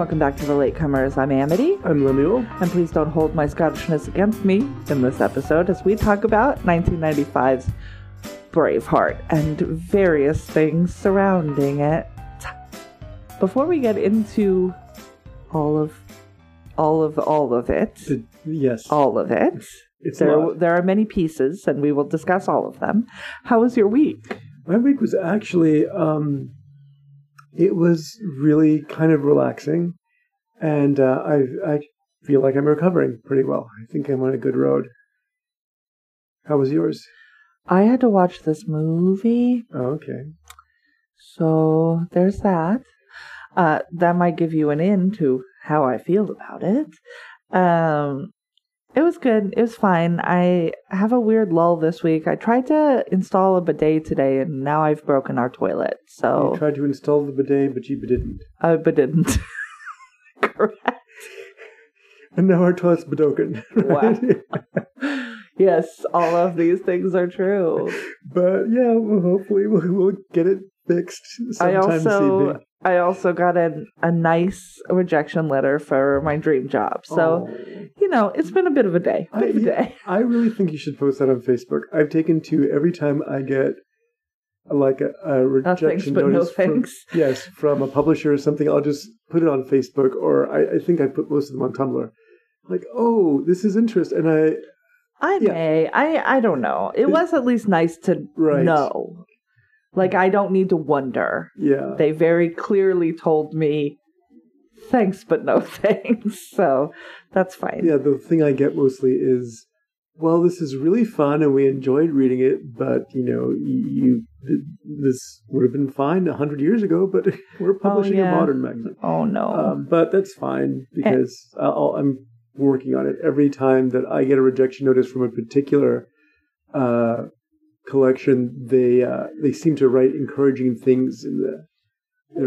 welcome back to The Latecomers. I'm Amity, I'm Lemuel. and please don't hold my Scottishness against me in this episode as we talk about 1995's Braveheart and various things surrounding it. Before we get into all of all of all of it, The- yes, all of it, it's there there are many pieces and we will discuss all of them. How was your week? My week was actually, um, it was really kind of relaxing, and uh, I I feel like I'm recovering pretty well. I think I'm on a good road. How was yours? I had to watch this movie Oh, okay. So there's that. Uh, that might give you an in to how I feel about it. Um, it was good. It was fine. I have a weird lull this week. I tried to install a bidet today, and now I've broken our toilet. You So, tried to install the bidet, but you didn't. uh, but didn't. Correct. And now our toilet's broken. Wow. yes, all of these things are true. but yeah, well, hopefully we'll, we'll get it fixed I also. I also got a a nice rejection letter for my dream job. So Oh. you know, it's been a bit of a day. Bit day. I really think you should post that on Facebook. I've taken to every time I get like a, a rejection thanks, but no notice from, yes from a publisher or something. I'll just put it on Facebook, or I, I think I put most of them on Tumblr. Like, oh, this is interest, and I I Yeah. may. I I don't know. It It- was at least nice to Right. know. Like I don't need to wonder. yeah, They very clearly told me thanks but no thanks. So that's fine. yeah. The thing I get mostly is, well, this is really fun, and we enjoyed reading it, but you know, you, this would have been fine a hundred years ago, but we're publishing yeah. a modern magazine. Oh no. Um, but that's fine because I'll, I'm working on it. Every time that I get a rejection notice from a particular uh, collection, they uh, they seem to write encouraging things in the.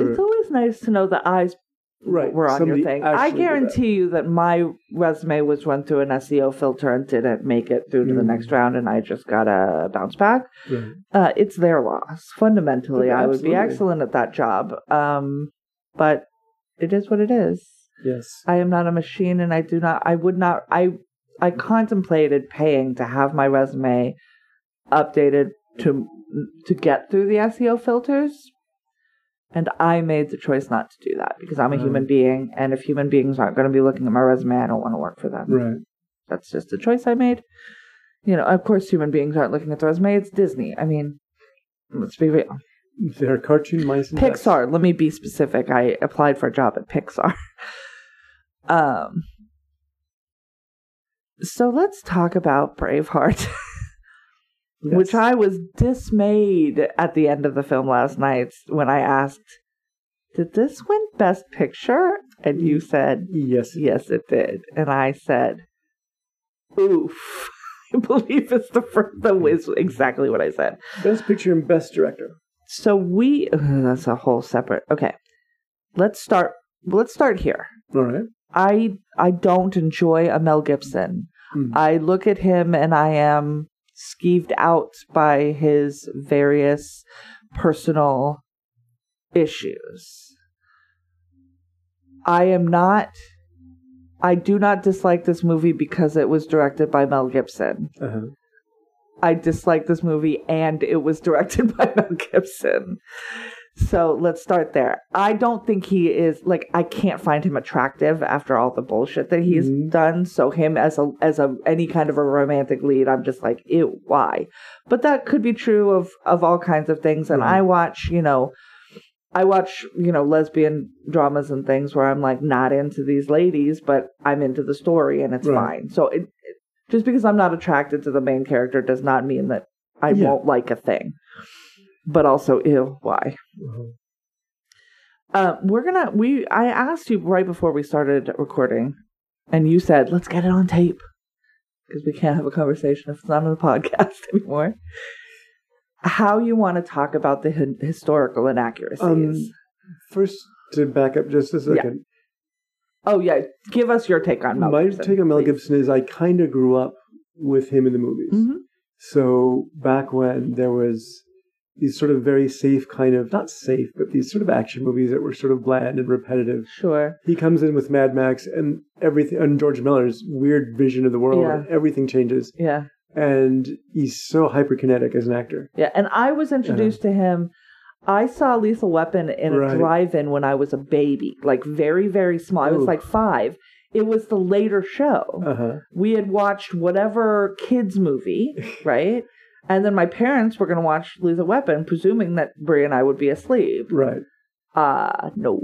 it's always nice to know the eyes right, were on your thing. I that. guarantee you that my resume was run through an SEO filter and didn't make it through to the Mm. next round, and I just got a bounce back. Right. uh, it's their loss. Fundamentally, Yeah, I would be excellent at that job. Um, but it is what it is. Yes. I am not a machine, and I do not. I would not. I I contemplated paying to have my resume updated to to get through the SEO filters. And I made the choice not to do that because I'm a human being, and if human beings aren't going to be looking at my resume, I don't want to work for them. Right. That's just a choice I made. You know, of course, human beings aren't looking at the resume. It's Disney. I mean, let's be real. They're cartoon mice and ducks. Pixar. Let me be specific. I applied for a job at Pixar. um. So let's talk about Braveheart, Yes. which I was dismayed at the end of the film last night when I asked, "Did this win Best Picture?" And you said, Yes. "Yes, it did." And I said, "Oof." I believe it's the first. That was exactly what I said. Best picture and best director. So we ugh, that's a whole separate. Okay. Let's start let's start here. All right. I I don't enjoy a Mel Gibson. Hmm. I look at him and I am skeeved out by his various personal issues. I am not I do not dislike this movie because it was directed by Mel Gibson. Uh-huh. I dislike this movie and it was directed by Mel Gibson. So let's start there. I don't think he is like I can't find him attractive after all the bullshit that he's Mhm. done. So him as a as a any kind of a romantic lead, I'm just like, ew, why? But that could be true of of all kinds of things. And Mhm. I watch, you know, I watch, you know, lesbian dramas and things where I'm like not into these ladies, but I'm into the story and it's Right. fine. So it, it just because I'm not attracted to the main character does not mean that I Yeah. won't like a thing. But also, ew, why? Uh-huh. Uh, we're gonna. We I asked you right before we started recording, and you said, "Let's get it on tape," because we can't have a conversation if it's not on the podcast anymore. How you want to talk about the hi- historical inaccuracies? Um, First, to back up just a second, oh yeah, give us your take on Mel my Gibson, take on Mel please. Gibson is I kind of grew up with him in the movies. Mhm. So back when there was these sort of very safe kind of not safe, but these sort of action movies that were sort of bland and repetitive. Sure. He comes in with Mad Max and everything, and George Miller's weird vision of the world, Yeah. and everything changes. Yeah. And he's so hyperkinetic as an actor. Yeah. And I was introduced to him. I saw Lethal Weapon in a Right. drive-in when I was a baby, like very, very small. I was like five. It was the later show. Uh huh. we had watched whatever kids movie, right? And then my parents were going to watch Lethal Weapon, presuming that Brie and I would be asleep. Right. Uh, no,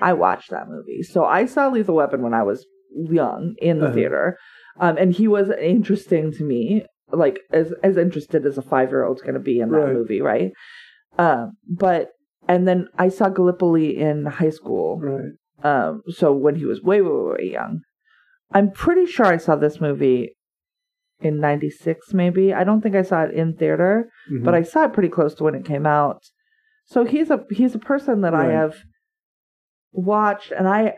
I watched that movie. So I saw Lethal Weapon when I was young in the Uh-huh. theater. Um, and he was interesting to me, like as, as interested as a five year old's going to be in that Right. movie, right? Um, but, and then I saw Gallipoli in high school. Right. Um, so when he was way, way, way, way young. I'm pretty sure I saw this movie in 96 maybe. I don't think I saw it in theater, Mhm. but I saw it pretty close to when it came out. So he's a he's a person that I have watched and I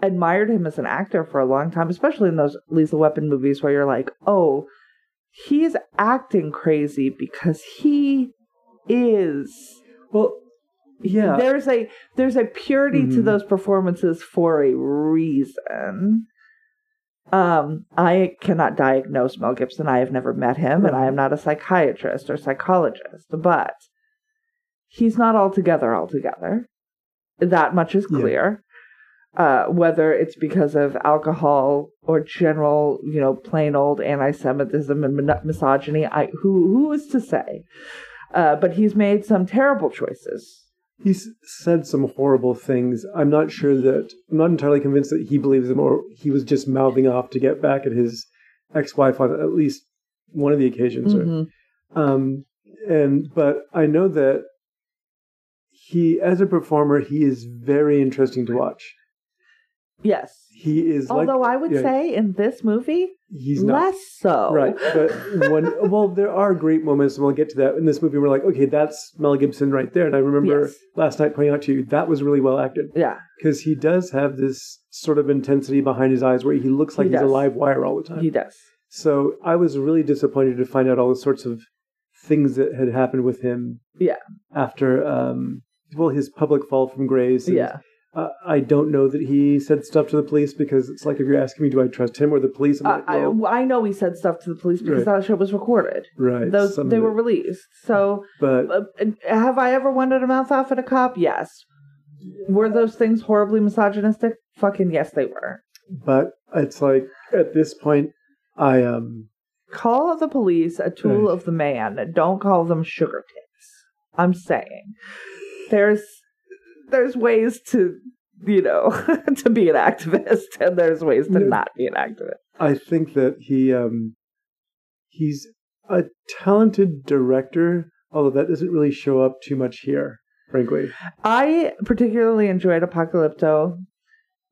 admired him as an actor for a long time, especially in those Lethal Weapon movies where you're like, "Oh, he's acting crazy because he is well, yeah. there's a there's a purity to Mhm. those performances for a reason. Um, I cannot diagnose Mel Gibson. I have never met him, and I am not a psychiatrist or psychologist, but he's not altogether altogether. That much is Yeah. clear. Uh, whether it's because of alcohol or general, you know, plain old anti-Semitism and min- misogyny, I who who is to say? Uh, but he's made some terrible choices. He's said some horrible things. I'm not sure that I'm not entirely convinced that he believes them or he was just mouthing off to get back at his ex-wife on at least one of the occasions. Mhm. Um, and but I know that he, as a performer, he is very interesting to watch. Yes. He is like Although I would yeah, say in this movie, he's not less so. right. But when well, there are great moments, and we'll get to that in this movie. We're like, okay, that's Mel Gibson right there. And I remember Yes. last night pointing out to you that was really well acted. Yeah, because he does have this sort of intensity behind his eyes where he looks like He he's a live wire all the time. he does. so I was really disappointed to find out all the sorts of things that had happened with him Yeah, after, um, well, his public fall from grace. yeah. Uh, I don't know that he said stuff to the police because it's like if you're asking me, do I trust him or the police? Like, well, I, I know he said stuff to the police because Right. that shit was recorded. right. Those they were released. So, but uh, have I ever wanted a mouth off at a cop? Yes. Were those things horribly misogynistic? Fucking yes, they were. but it's like at this point, I um Call the police a tool Right. of the man. Don't call them sugar tits. I'm saying there's there's ways to you know to be an activist and there's ways to not be an activist. I think that he um he's a talented director, although that doesn't really show up too much here, frankly. I particularly enjoyed Apocalypto.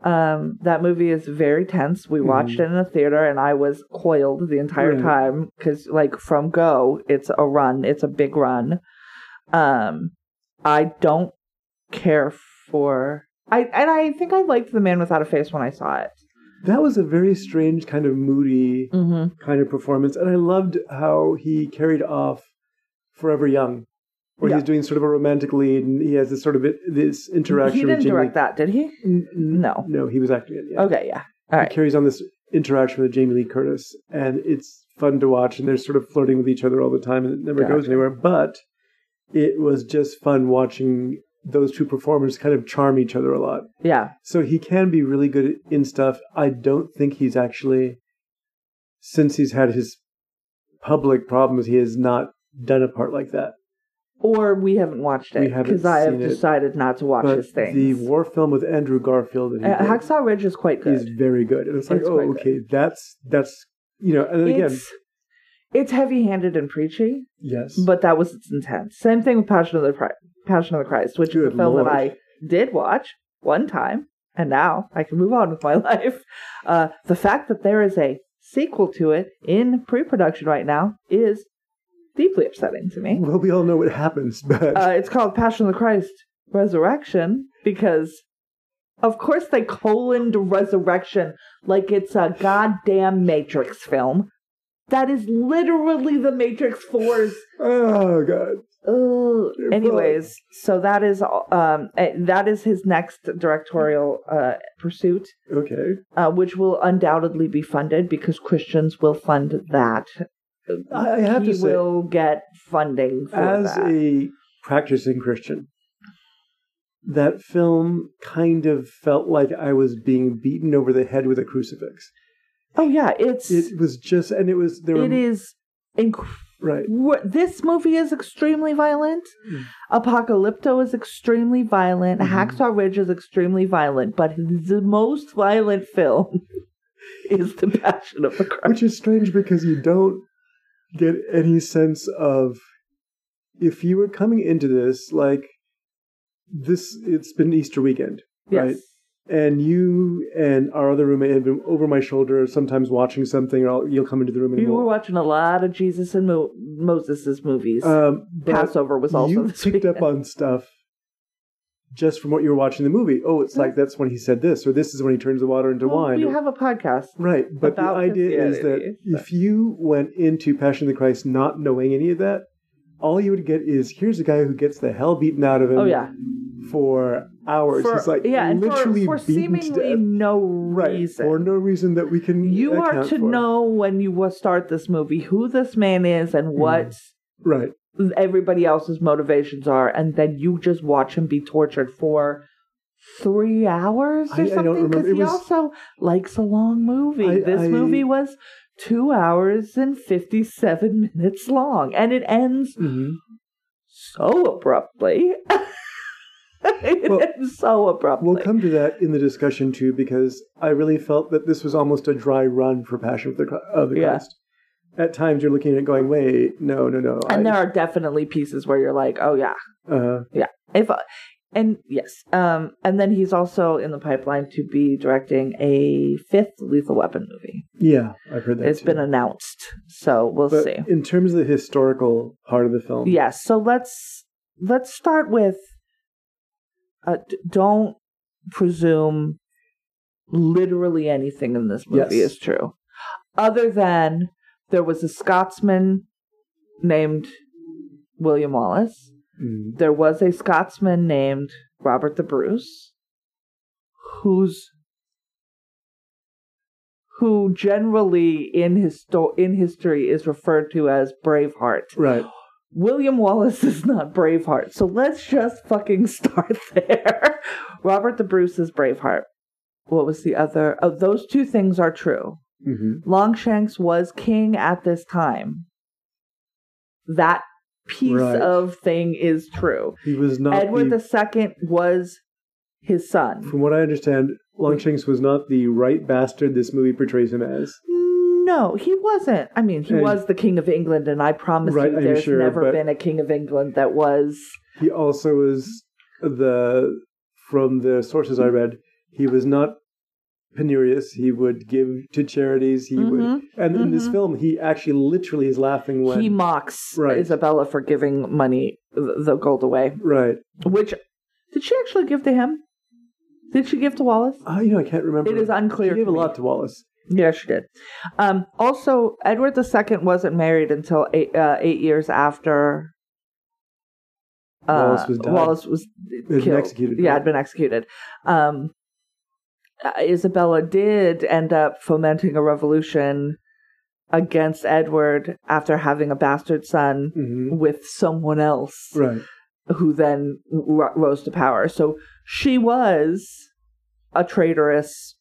Um, that movie is very tense. We watched Mhm. it in a theater, and I was coiled the entire time because, like, from go, it's a run. It's a big run. Um, I don't care for. I and I think I liked The Man Without a Face when I saw it. That was a very strange kind of moody Mm-hmm. kind of performance, and I loved how he carried off Forever Young, where Yeah. he's doing sort of a romantic lead, and he has this sort of it, this interaction. He didn't Jamie- direct that, did he? N- No. no, he was acting it. Yeah. Okay, yeah. All He right. carries on this interaction with Jamie Lee Curtis, and it's fun to watch. And they're sort of flirting with each other all the time, and it never Gotcha. goes anywhere. But it was just fun watching those two performers kind of charm each other a lot. Yeah. So he can be really good in stuff. I don't think he's actually, since he's had his public problems, he has not done a part like that. Or we haven't watched it because I have it. decided not to watch his things. the war film with Andrew Garfield, he Uh, Hacksaw Ridge is quite good. is very good. And it's like, It's oh, quite good. okay, that's that's you know. And then again, it's it's heavy-handed and preachy, yes, but that was its intent. Same thing with Passion of the Pri- Passion of the Christ, which is a film Lord. that I did watch one time, and now I can move on with my life. Uh, the fact that there is a sequel to it in pre-production right now is deeply upsetting to me. well, we all know what happens, but Uh, it's called Passion of the Christ Resurrection because, of course, they coloned resurrection like it's a goddamn Matrix film. That is literally the Matrix 4's oh god, They're Anyways, so that is um eh, that is his next directorial uh, pursuit, Okay. uh, which will undoubtedly be funded because Christians will fund that. I have he to say, will get funding for as that. a practicing Christian, that film kind of felt like I was being beaten over the head with a crucifix. oh yeah, it's It was just, and it was there. it were, is inc- right. This movie is extremely violent. Mm. Apocalypto is extremely violent. Mhm. Hacksaw Ridge is extremely violent, but the most violent film is The Passion of the Christ. Which is strange because you don't get any sense of if you were coming into this like this. It's been Easter weekend, Yes. right? And you and our other roommate have been over my shoulder, sometimes watching something, or I'll, you'll come into the room and You were we'll- watching a lot of Jesus and Mo- Moses' movies. Um, Passover was also you picked up on stuff just from what you were watching the movie. Oh, it's like that's when he said this, or this is when he turns the water into Well, wine. we have a podcast. right, but the idea is that if you went into Passion of the Christ not knowing any of that, all you would get is here's a guy who gets the hell beaten out of him Oh yeah, for hours. for, He's like yeah, for, literally for to seemingly no Right, reason. for no reason that we can you are to for. know when you start this movie who this man is and Mm-hmm. what Right. everybody else's motivations are, and then you just watch him be tortured for three hours or I- something. remember. Because he was- also likes a long movie. I- this I- movie was two hours and fifty-seven minutes long, and it ends hmm so abruptly. it Well, ends so abruptly. We'll come to that in the discussion too, because I really felt that this was almost a dry run for Passion of the, of the Yeah. Christ. At times, you're looking at it going, "Wait, no, no, no." and I- there are definitely pieces where you're like, oh yeah, uh, if and yes, um, and then he's also in the pipeline to be directing a fifth Lethal Weapon movie. yeah, I've heard that. It's too. been announced, so we'll But see. in terms of the historical part of the film, Yes, so let's let's start with uh, d- don't presume literally anything in this movie Yes. is true, other than there was a Scotsman named William Wallace. Mm, There was a Scotsman named Robert the Bruce, who's who generally in histo- in history is referred to as Braveheart. right. William Wallace is not Braveheart, so let's just fucking start there. Robert the Bruce is Braveheart. What was the other? Oh, those two things are true. hmm Longshanks was king at this time. That piece Right. of thing is true. He was not. Edward the, Second was his son. from what I understand, Longshanks was not the right bastard this movie portrays him as. No, he wasn't. I mean, he And- was the king of England, and I promise Right, you, there's sure, never been a king of England that was. He also was the from the sources I read, he was not penurious. He would give to charities. He would, Mhm, and in this mhm. film, he actually literally is laughing when he mocks Right. Isabella for giving money, the gold away. right. Which did she actually give to him? Did she give to Wallace? Oh, you know, I can't remember. It is unclear She gave a lot to Wallace. Yeah, she did. Um, also, Edward II wasn't married until eight, uh, eight years after uh, Wallace was died. Wallace was killed. executed, Yeah, had been executed. Um, uh, Isabella did end up fomenting a revolution against Edward after having a bastard son hmm with someone else Right. who then r- rose to power. So she was a traitorous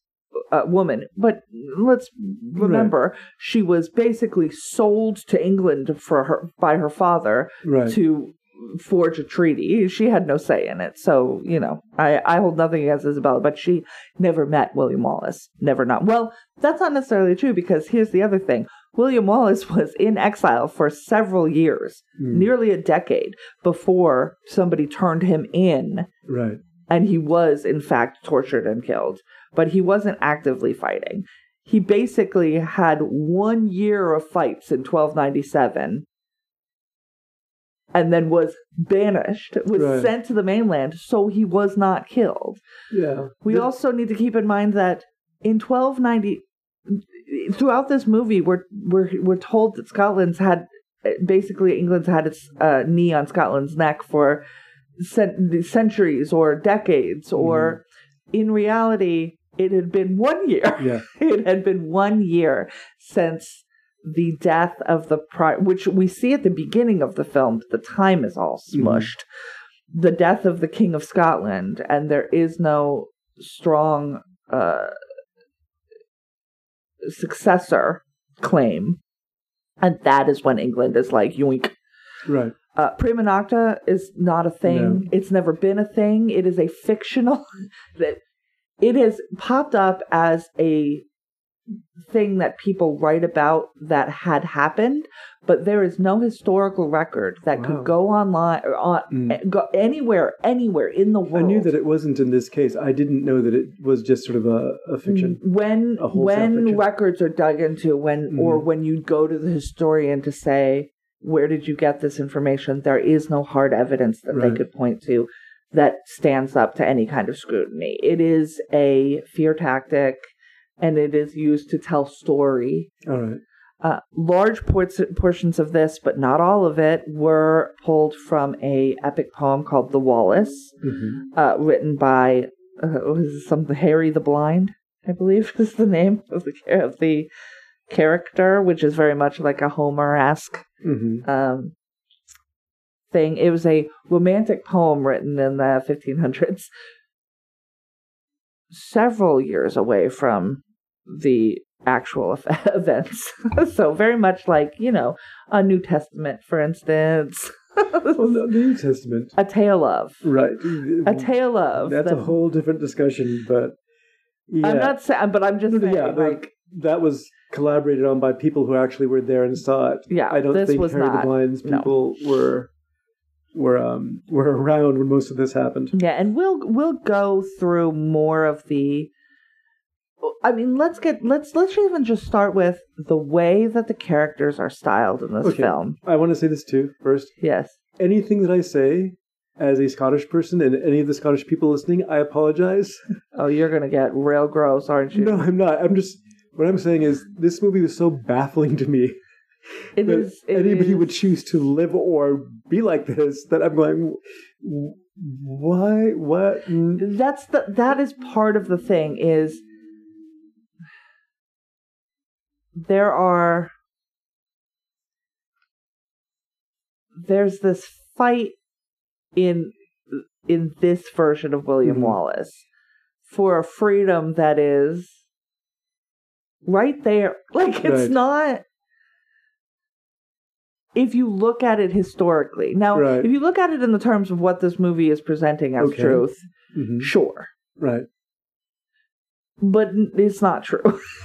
uh, woman, but let's remember she was basically sold to England for her by her father Right. to forge a treaty. She had no say in it. So, you know, I, I hold nothing against Isabella, but she never met William Wallace. Never not. Well, that's not necessarily true because here's the other thing. William Wallace was in exile for several years, Mm, nearly a decade, before somebody turned him in right. and he was in fact tortured and killed but he wasn't actively fighting he basically had one year of fights in 1297 and then was banished was Right. sent to the mainland so he was not killed Yeah. we Th- also need to keep in mind that in 1290 throughout this movie we're we're we're told that Scotland's had basically England's had its uh, knee on Scotland's neck for cent- centuries or decades, or in reality, it had been one year. Yeah. it had been one year since the death of the pri- which we see at the beginning of the film. The time is all smushed. The death of the King of Scotland, and there is no strong uh, successor claim, and that is when England is like yoink. Right. Uh, prima nocta is not a thing. No. It's never been a thing. It is a fictional that it has popped up as a thing that people write about that had happened, but there is no historical record that Wow. could go online or on Mm. go anywhere, anywhere in the world. I knew that it wasn't in this case. I didn't know that it was just sort of a, a fiction. when A when fiction. records are dug into when or Mhm. when you go to the historian to say where did you get this information there is no hard evidence that they could point to that stands up to any kind of scrutiny. It is a fear tactic and it is used to tell story. All right. uh, large portions of this but not all of it were pulled from a epic poem called the wallace hmm uh, written by uh, was something Harry the Blind, I believe is the name of the of the character, which is very much like a Homer esque hmm um, thing. It was a romantic poem written in the 1500s, several years away from the actual events. so very much like you know a New Testament, for instance, Well, no, the New Testament. a tale of. Right. A tale of. That's that- a whole different discussion, but yeah. I'm not saying, but I'm just No, no, saying, yeah, the- like, that was collaborated on by people who actually were there and saw it. yeah, I don't think was Harry not. the Blind's no. people were were um were around when most of this happened. Yeah, and we'll we'll go through more of the. I mean, let's get let's let's even just start with the way that the characters are styled in this Okay. film. I want to say this too first. Yes, Anything that I say as a Scottish person and any of the Scottish people listening, I apologize. Oh, you're gonna get real gross, aren't you? no, I'm not. I'm just what I'm saying is this movie was so baffling to me it that is. it anybody is- would choose to live or be like this that I'm going why what That's the that is part of the thing is there are there's this fight in in this version of William Mhm. Wallace for a freedom that is right there like it's Right. not if you look at it historically now Right. if you look at it in the terms of what this movie is presenting as Okay. truth mhm, sure right but it's not true.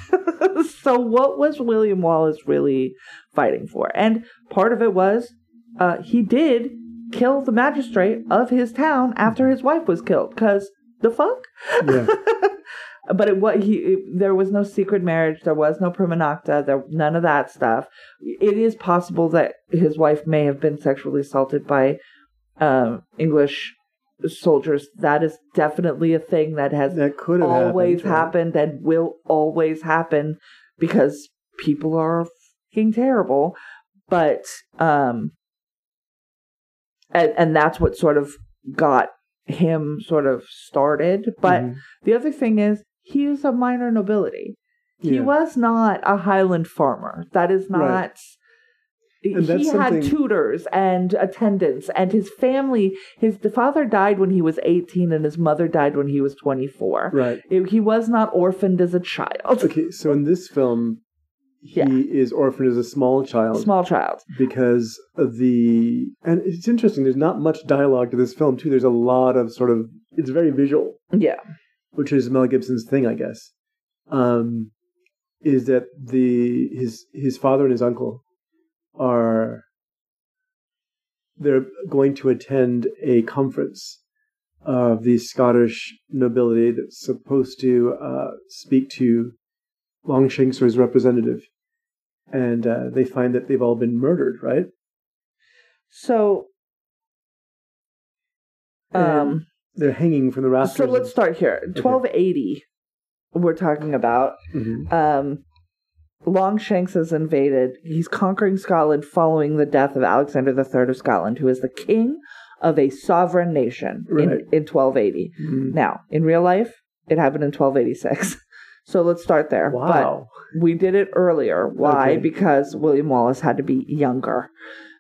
so, what was William Wallace really fighting for? And part of it was uh, he did kill the magistrate of his town after his wife was killed. Because the fuck? Yeah. but it what he it, there was no secret marriage. There was no prima nocta. There none of that stuff. It is possible that his wife may have been sexually assaulted by um, English soldiers. That is definitely a thing that has that could have always happened, happened and will always happen because people are fucking terrible. But um and and that's what sort of got him sort of started. But Mhm. the other thing is he is a minor nobility. He Yeah. was not a Highland farmer. That is not Right. And he had something- tutors and attendants and his family his the father died when he was 18 and his mother died when he was 24 right It- he was not orphaned as a child okay so in this film he Yeah. is orphaned as a small child small child because of the and it's interesting there's not much dialogue to this film too there's a lot of sort of it's very visual yeah which is Mel Gibson's thing, I guess, um, is that the his his father and his uncle are they're going to attend a conference of the Scottish nobility that's supposed to uh, speak to Longshanks or his representative, and uh, they find that they've all been murdered, right? so um They're hanging from the rafters. so let's start here 1280 we're talking about Mhm. um Longshanks has invaded. He's conquering Scotland following the death of Alexander III of Scotland, who is the king of a sovereign nation in, Right. in 1280. Mhm. Now, in real life, it happened in 1286. So let's start there. Wow. But we did it earlier. Why? Okay. Because William Wallace had to be younger.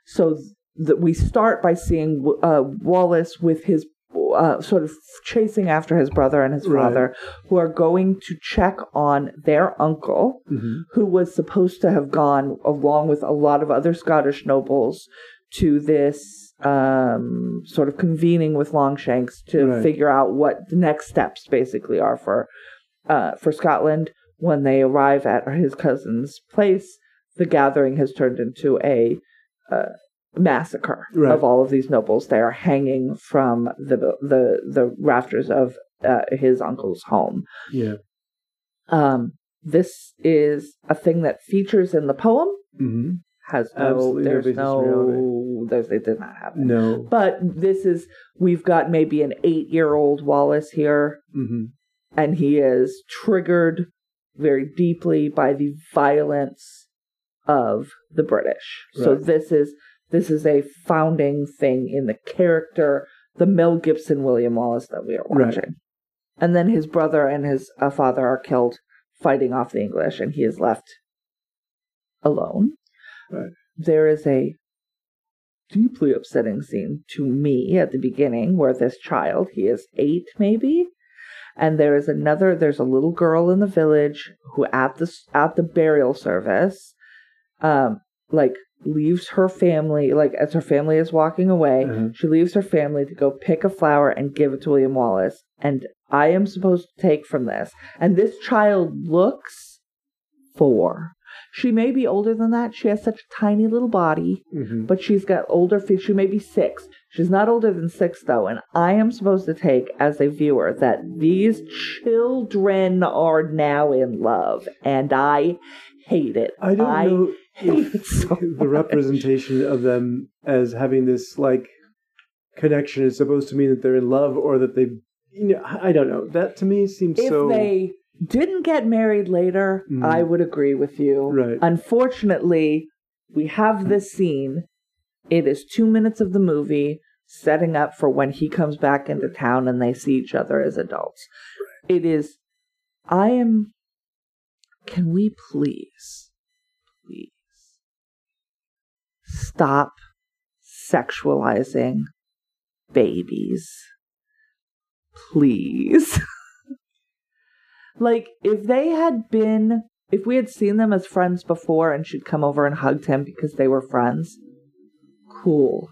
So that we start by seeing uh, Wallace with his uh, sort of chasing after his brother and his Right. father, who are going to check on their uncle, Mhm. who was supposed to have gone along with a lot of other Scottish nobles to this um, sort of convening with Longshanks to Right. figure out what the next steps basically are for uh, for Scotland. When they arrive at his cousin's place, the gathering has turned into a uh, massacre Right. of all of these nobles. They are hanging from the the the rafters of uh, his uncle's home. Yeah. Um, this is a thing that features in the poem. hmm Has no, Absolutely there's no, there's, they did not have it. No. But this is, we've got maybe an eight year old Wallace here, hmm and he is triggered very deeply by the violence of the British. So this is, this is a founding thing in the character, the Mel Gibson William Wallace that we are Right. watching. And then his brother and his uh, father are killed fighting off the English, and he is left alone. Right. There is a deeply upsetting scene to me at the beginning where this child, he is eight maybe, and there is another. There's a little girl in the village who at the at the burial service, um, like leaves her family like as her family is walking away Uh-huh. she leaves her family to go pick a flower and give it to william wallace and i am supposed to take from this and this child looks four she may be older than that she has such a tiny little body hmm but she's got older feet. She may be six. She's not older than six, though. And I am supposed to take as a viewer that these children are now in love, and I hate it. I don't I know hate if it so the representation of them as having this like connection is supposed to mean that they're in love or that they you know I don't know. That to me seems so If so they didn't get married later, Mhm. I would agree with you. Right. Unfortunately, we have this scene. It is two minutes of the movie setting up for when he comes back into town and they see each other as adults. It is, I am, can we please stop sexualizing babies? Please. like, if they had been if we had seen them as friends before and she'd come over and hugged him because they were friends, cool.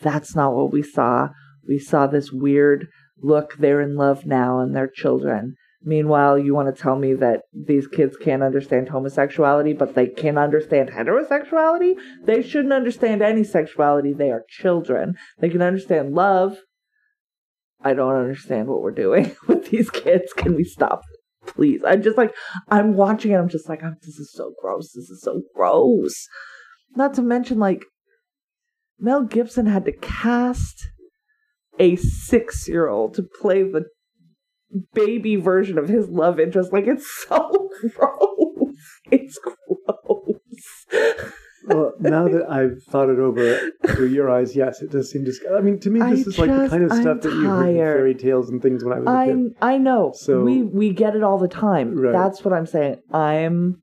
That's not what we saw. We saw this weird look, they're in love now and they're children. Meanwhile, you want to tell me that these kids can't understand homosexuality, but they can understand heterosexuality? They shouldn't understand any sexuality. They are children. They can understand love. I don't understand what we're doing with these kids. Can we stop please. I'm just like, I'm watching it. I'm just like, I'm, this is so gross. This is so gross. Not to mention, like, Mel Gibson had to cast a six year old to play the baby version of his love interest. Like, it's so gross. It's gross. well, now that I've thought it over through your eyes, yes, it does seem disgusting. I mean, to me, this I is like the kind of I'm stuff that you heard in fairy tales and things when I was a I kid. I know. So- we we get it all the time. Right. That's what I'm saying. I'm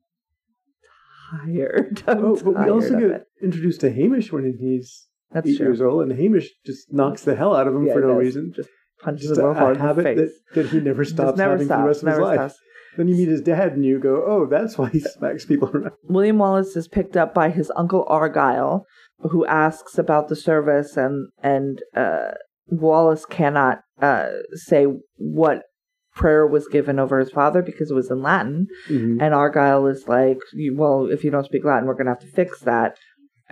tired. I'm Oh, but we also get it. introduced to Hamish when he's That's eight true. years old, and Hamish just knocks the hell out of him Yeah, for no does. reason. Just punches Just a, hard in the habit that, face. that he never stops never having for the rest of his life. stops. Then you meet his dad, and you go, "Oh, that's why he smacks people around." William Wallace is picked up by his uncle Argyle, who asks about the service, and and uh, Wallace cannot uh, say what prayer was given over his father because it was in Latin, Mhm. and Argyle is like, "Well, if you don't speak Latin, we're gonna have to fix that,"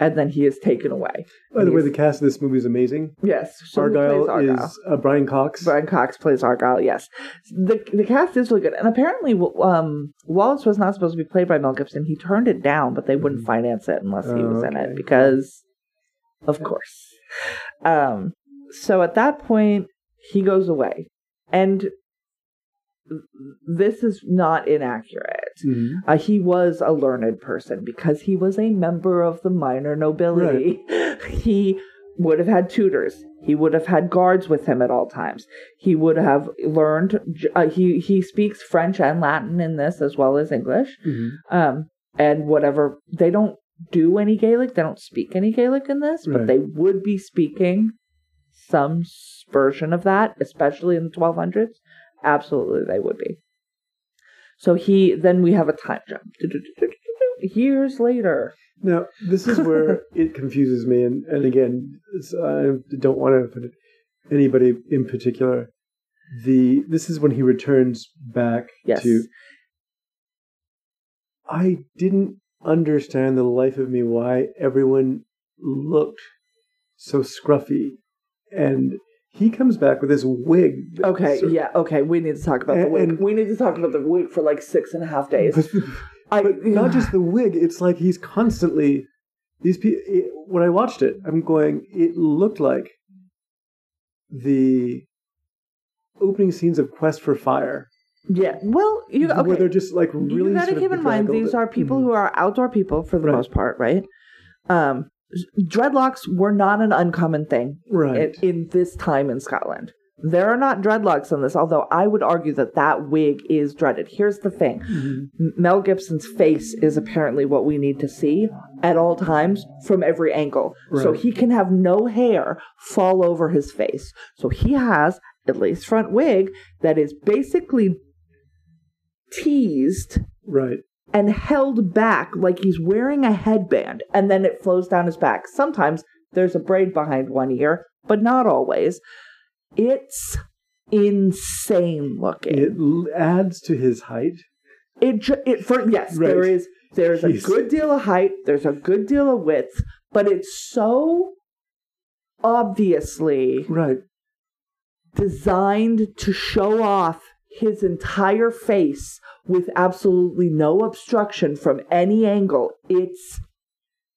and then he is taken away. By the way, the cast of this movie is amazing. Yes, Argyle, Argyle? is uh, Brian Cox. Brian Cox plays Argyle. Yes, the the cast is really good, and apparently, um, Wallace was not supposed to be played by Mel Gibson. He turned it down, but they wouldn't Mhm. finance it unless he Oh, was in okay. it because, of course. Um, so at that point, he goes away, and this is not inaccurate. Mhm. Uh, he was a learned person because he was a member of the minor nobility. he would have had tutors. He would have had guards with him at all times. He would have learned. Uh, he he speaks French and Latin in this as well as English. Mhm. Um, and whatever they don't do any Gaelic, they don't speak any Gaelic in this, but they would be speaking some version of that, especially in the 1200s. Absolutely, they would be. So he then we have a time jump. Years later. Now, this is where it confuses me, and, and again, I don't want to offend anybody in particular. The this is when he returns back Yes. to. I didn't understand the life of me why everyone looked so scruffy, and he comes back with his wig. Okay, sort of- yeah, okay. We need to talk about the wig. and- we need to talk about the wig for like six and a half days. But, I, but not just the wig. It's like he's constantly these people. When I watched it, I'm going. It looked like the opening scenes of Quest for Fire, yeah. Well, you where okay. they're just like really. you got to keep in mind these are people Mhm. who are outdoor people for the Right. most part, right? Um, dreadlocks were not an uncommon thing right. in, in this time in Scotland. There are not dreadlocks in this, although I would argue that that wig is dreaded. Here's the thing Mhm. Mel Gibson's face is apparently what we need to see at all times from every angle. So he can have no hair fall over his face. So he has a lace front wig that is basically teased Right. And held back like he's wearing a headband and then it flows down his back. Sometimes there's a braid behind one ear, but not always. It's insane looking. It l- adds to his height. It, ju- it for yes, Right. there is there's a good deal of height, there's a good deal of width, but it's so obviously Right. designed to show off his entire face with absolutely no obstruction from any angle. It's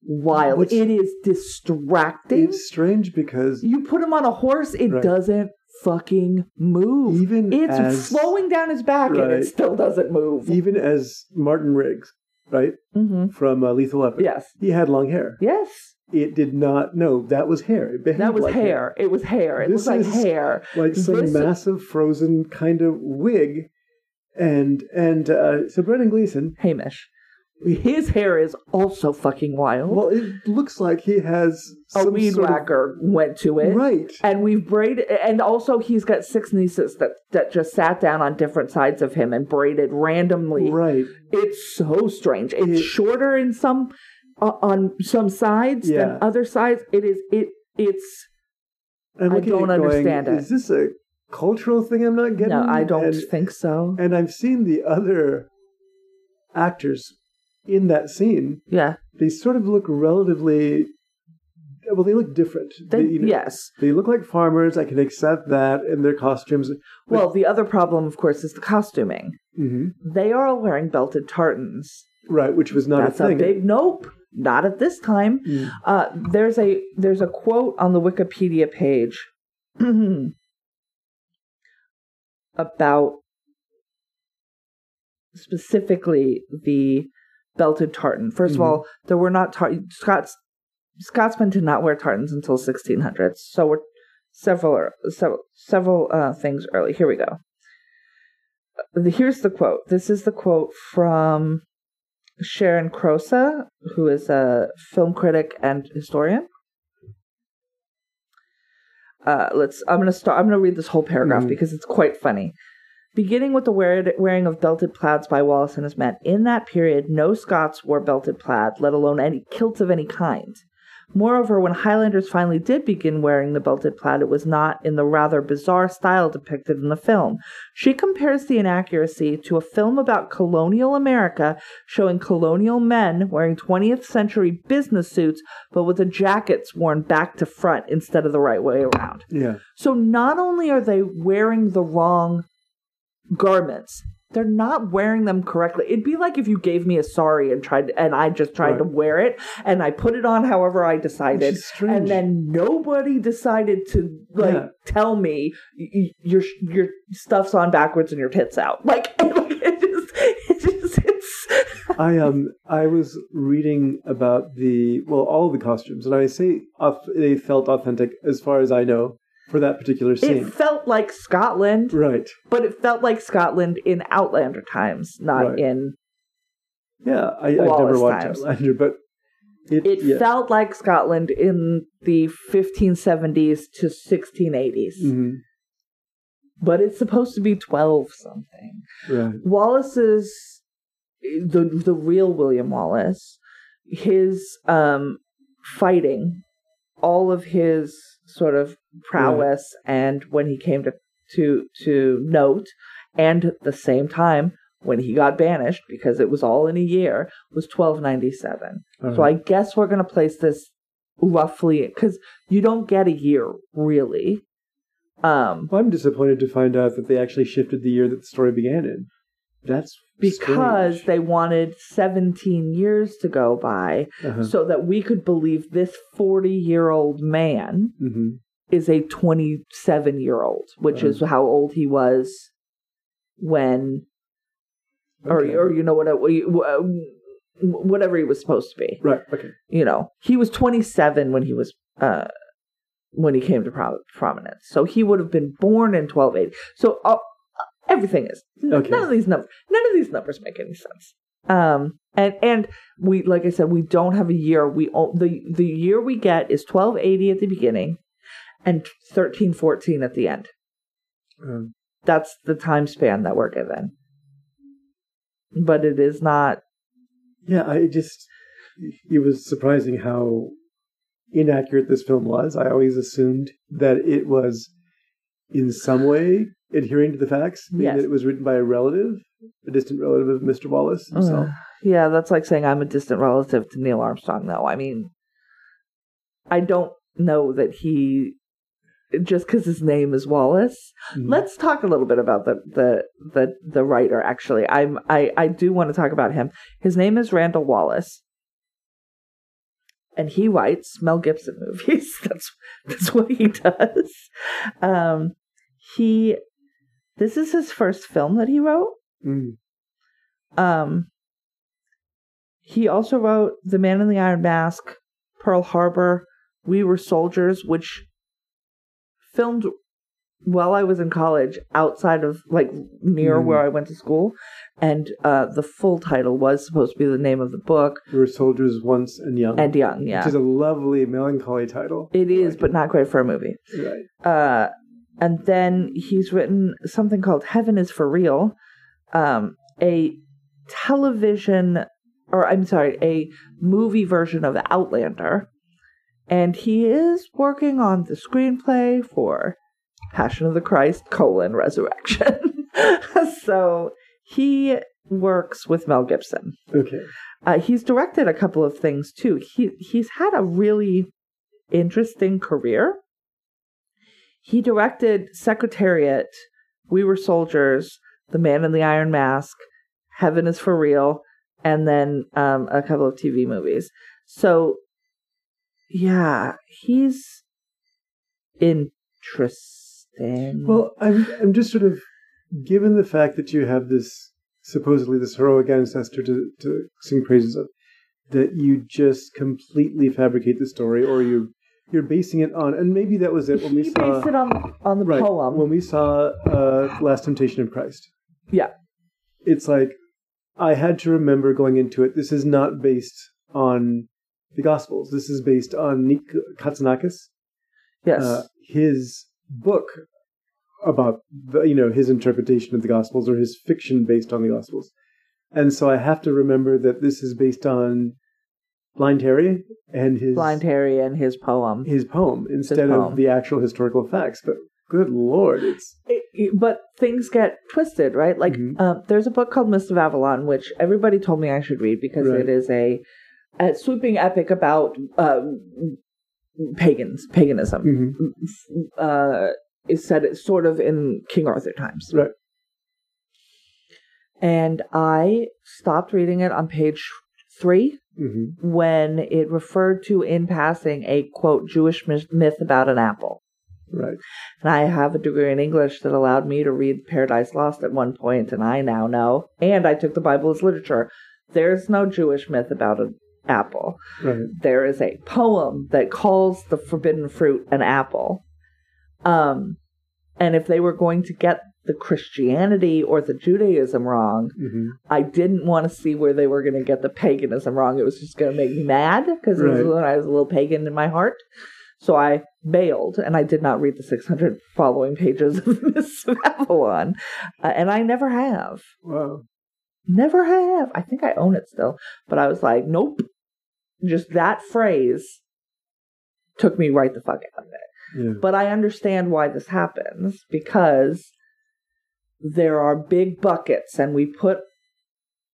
wild. What's- it is distracting. It's strange because you put him on a horse, it Right. doesn't fucking move. even it's as flowing down his back and it still doesn't move. even as Martin Riggs, right hmm from uh, Lethal Weapon, Yes. he had long hair. Yes. It did not. No, that was hair. It behaved That was like hair. It was hair. It This looked like hair. like some This- massive frozen kind of wig. And and uh, so Brendan Gleeson, Hamish. His hair is also fucking wild. well, it looks like he has a some weed sort of- whacker went to it. right? And we've braided, and also he's got six nieces that, that just sat down on different sides of him and braided randomly. Right. It's so strange. It's It- shorter in some, uh, on some sides Yeah. than other sides. It is, it, it's, I'm I don't going, understand it. Is this a cultural thing I'm not getting? no, I don't And, think so. and I've seen the other actors in that scene. yeah. They sort of look relatively. Well, they look different. They, you know, yes. They look like farmers. I can accept that in their costumes. Well, the other problem, of course, is the costuming. hmm They are all wearing belted tartans. Right, which was not That's a a, thing. big nope. Not at this time. Mm. Uh, there's a there's a quote on the Wikipedia page about specifically the belted tartan. 1st of Mhm. all, there were not tar- Scots Scotsmen did not wear tartans until 1600s. So we're several several several uh, things early. Here we go. Uh, Here's the quote. This is the quote from Sharon Krossa, who is a film critic and historian. Uh, let's. I'm gonna start. I'm gonna read this whole paragraph Mhm. because it's quite funny. Beginning with the wearing of belted plaids by Wallace and his men, in that period, no Scots wore belted plaid, let alone any kilts of any kind. Moreover, when Highlanders finally did begin wearing the belted plaid, it was not in the rather bizarre style depicted in the film. She compares the inaccuracy to a film about colonial America showing colonial men wearing 20th century business suits, but with the jackets worn back to front instead of the right way around. Yeah. So not only are they wearing the wrong garments, they're not wearing them correctly. It'd be like if you gave me a sari and tried and I just tried to wear it and I put it on however I decided. And then nobody decided to like Yeah. tell me your your stuff's on backwards and your tits out. Like, it just, it just it's I um I was reading about the well all the costumes, and I say off, they felt authentic as far as I know for that particular scene. It felt like Scotland, right. but it felt like Scotland in Outlander times, not Right. in. Yeah, I, I've never watched times. Outlander, but it, It yeah. felt like Scotland in the 1570s to 1680s, Mhm. but it's supposed to be 12 something. right. Wallace's the the real William Wallace, his um fighting, all of his sort of prowess, and when he came to to to note, and at the same time when he got banished because it was all in a year was twelve ninety seven. So Uh-huh. I guess we're gonna place this roughly because you don't get a year really. Um, Well, I'm disappointed to find out that they actually shifted the year that the story began in. That's because strange. they wanted 17 years to go by Uh-huh. so that we could believe this 40 year old man Mhm. is a 27 year old, which is how old he was when, Okay. or, or you know, what, whatever he was supposed to be. Right. Okay. You know, he was 27 when he was, uh, when he came to pro- prominence. So he would have been born in 1280. So uh, everything is. Okay. none of these numbers none of these numbers make any sense. Um and and we like i said we don't have a year. We the the year we get is 1280 at the beginning and 1314 at the end. Um, that's the time span that we're given. But it is not yeah, I just it was surprising how inaccurate this film was. I always assumed that it was in some way adhering to the facts, being Yes. that it was written by a relative, a distant relative of Mr. Wallace himself. Yeah that's like saying i'm a distant relative to neil armstrong though i mean i don't know that he just because his name is wallace Mhm. Let's talk a little bit about the the the the writer. Actually, I'm I I do want to talk about him. His name is Randall Wallace, and he writes Mel Gibson movies. That's that's what he does. Um, he this is his first film that he wrote. Mm. Um, he also wrote The Man in the Iron Mask, Pearl Harbor, We Were Soldiers, which filmed while I was in college outside of like near Mm. where I went to school. And uh, the full title was supposed to be the name of the book. We were soldiers once and young. And Young, yeah. Which is a lovely melancholy title. It is, Like but not great for a movie. Right. Uh, and then he's written something called Heaven is for Real, um, a television, or I'm sorry, a movie version of Outlander. And he is working on the screenplay for Passion of the Christ, colon, Resurrection. so he works with Mel Gibson. Okay. Uh, he's directed a couple of things too. He he's had a really interesting career. He directed Secretariat, We Were Soldiers, The Man in the Iron Mask, Heaven is for Real, and then um, a couple of TV movies. So, yeah, he's interesting. Well, I'm I'm just sort of given the fact that you have this supposedly this heroic ancestor to to sing praises of, that you just completely fabricate the story, or you you're basing it on, and maybe that was it when we he saw based it on on the right poem. when we saw uh, Last Temptation of Christ. Yeah. it's like I had to remember going into it. This is not based on the Gospels. This is based on Nick Kazantzakis yes. uh, his book about the, you know his interpretation of the Gospels or his fiction based on the Gospels, and so I have to remember that this is based on Blind Harry and his Blind Harry and his poem. his poem instead poem. of the actual historical facts. But good lord, it's It- it- but things get twisted, right? Like, Mhm. um, there's a book called Mist of Avalon, which everybody told me I should read because Right. it is a, a sweeping epic about um, pagans, paganism. mhm, Uh, is set sort of in King Arthur times. right. And I stopped reading it on page three hmm when it referred to, in passing, a quote Jewish myth myth about an apple. Right. And I have a degree in English that allowed me to read Paradise Lost at one point, and I now know. And I took the Bible as literature There's no Jewish myth about an apple. Right. There is a poem that calls the forbidden fruit an apple. Um, and if they were going to get the Christianity or the Judaism wrong, hmm I didn't want to see where they were going to get the paganism wrong. It was just going to make me mad because Right. I was a little pagan in my heart. So I bailed and I did not read the 600 following pages of of Avalon. Uh, and I never have. Wow. Never have. I think I own it still. But I was like, nope. Just that phrase took me right the fuck out of it. Yeah. But I understand why this happens because there are big buckets, and we put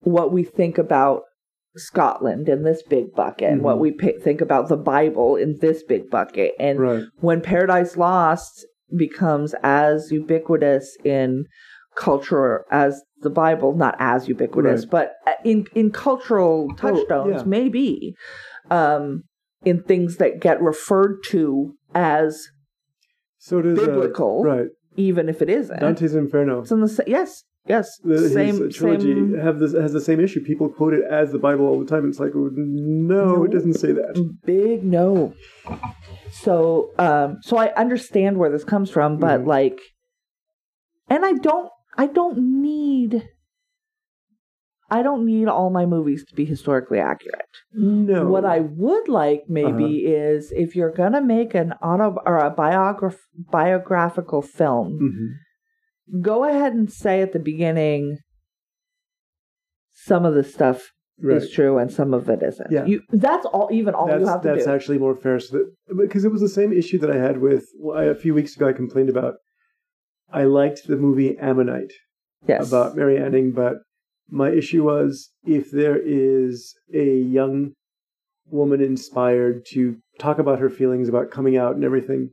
what we think about Scotland in this big bucket, and what Mhm. we pa- think about the Bible in this big bucket. And Right. when Paradise Lost becomes as ubiquitous in culture as the Bible, not as ubiquitous, Right. but in in cultural touchstones, yeah. maybe um, in things that get referred to as So does uh, biblical, right. Even if it isn't. Dante's Inferno. It's in the sa- yes, yes, The, same trilogy same have this has the same issue. People quote it as the Bible all the time. It's like, oh, no, No. it doesn't say that. big no. So, um, so I understand where this comes from, but Mhm. like, and I don't, I don't need, I don't need all my movies to be historically accurate. No. What I would like maybe Uh-huh. is if you're gonna make an auto or a biograph biographical film, Mhm. go ahead and say at the beginning some of the stuff Right. is true and some of it isn't. Yeah. You, that's all. Even all that's you have to that's do. actually more fair. So that because it was the same issue that I had with well, I, a few weeks ago. I complained about. I liked the movie Ammonite yes. about Mary Anning, but my issue was if there is a young woman inspired to talk about her feelings about coming out and everything,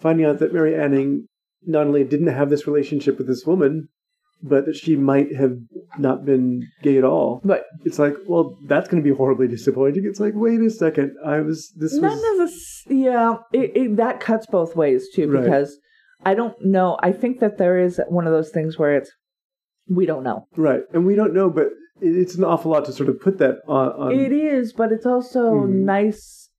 finding out that Mary Anning not only didn't have this relationship with this woman, but that she might have not been gay at all. But It's like, well, that's going to be horribly disappointing. It's like, wait a second, I was this none was of this. Yeah, it, it, that cuts both ways too Right. because I don't know. I think that there is one of those things where it's we don't know. right, and we don't know, but it's an awful lot to sort of put that on. on it is, but it's also Mhm. nice.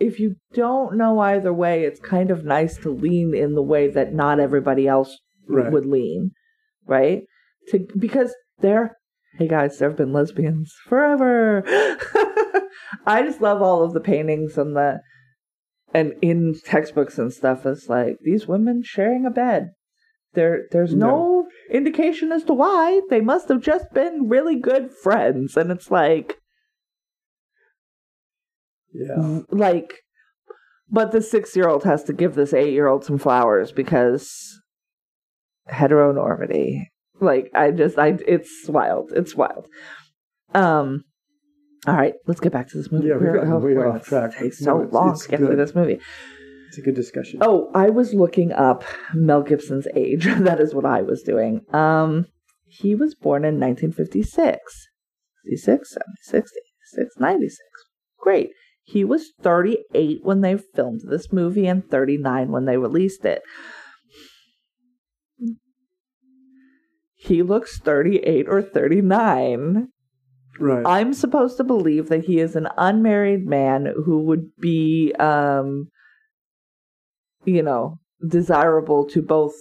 If you don't know either way, it's kind of nice to lean in the way that not everybody else Right. would lean, right? To because there, hey guys, there have been lesbians forever. I just love all of the paintings and the and in textbooks and stuff. It's like these women sharing a bed. There, there's no indication as to why. They must have just been really good friends, and it's like, yeah. like, but the six-year-old has to give this eight-year-old some flowers because heteronormity. Like, I just, I, it's wild. It's wild. Um. All right, let's get back to this movie. Yeah, we We're- got way we're- off track. It takes No, so it's- long to get through good. this movie. It's a good discussion. Oh, I was looking up Mel Gibson's age. that is what I was doing. Um, he was born in 1956. 56, 76, 86, 96. Great. He was 38 when they filmed this movie and 39 when they released it. He looks 38 or 39. right. I'm supposed to believe that he is an unmarried man who would be, um, you know, desirable to both.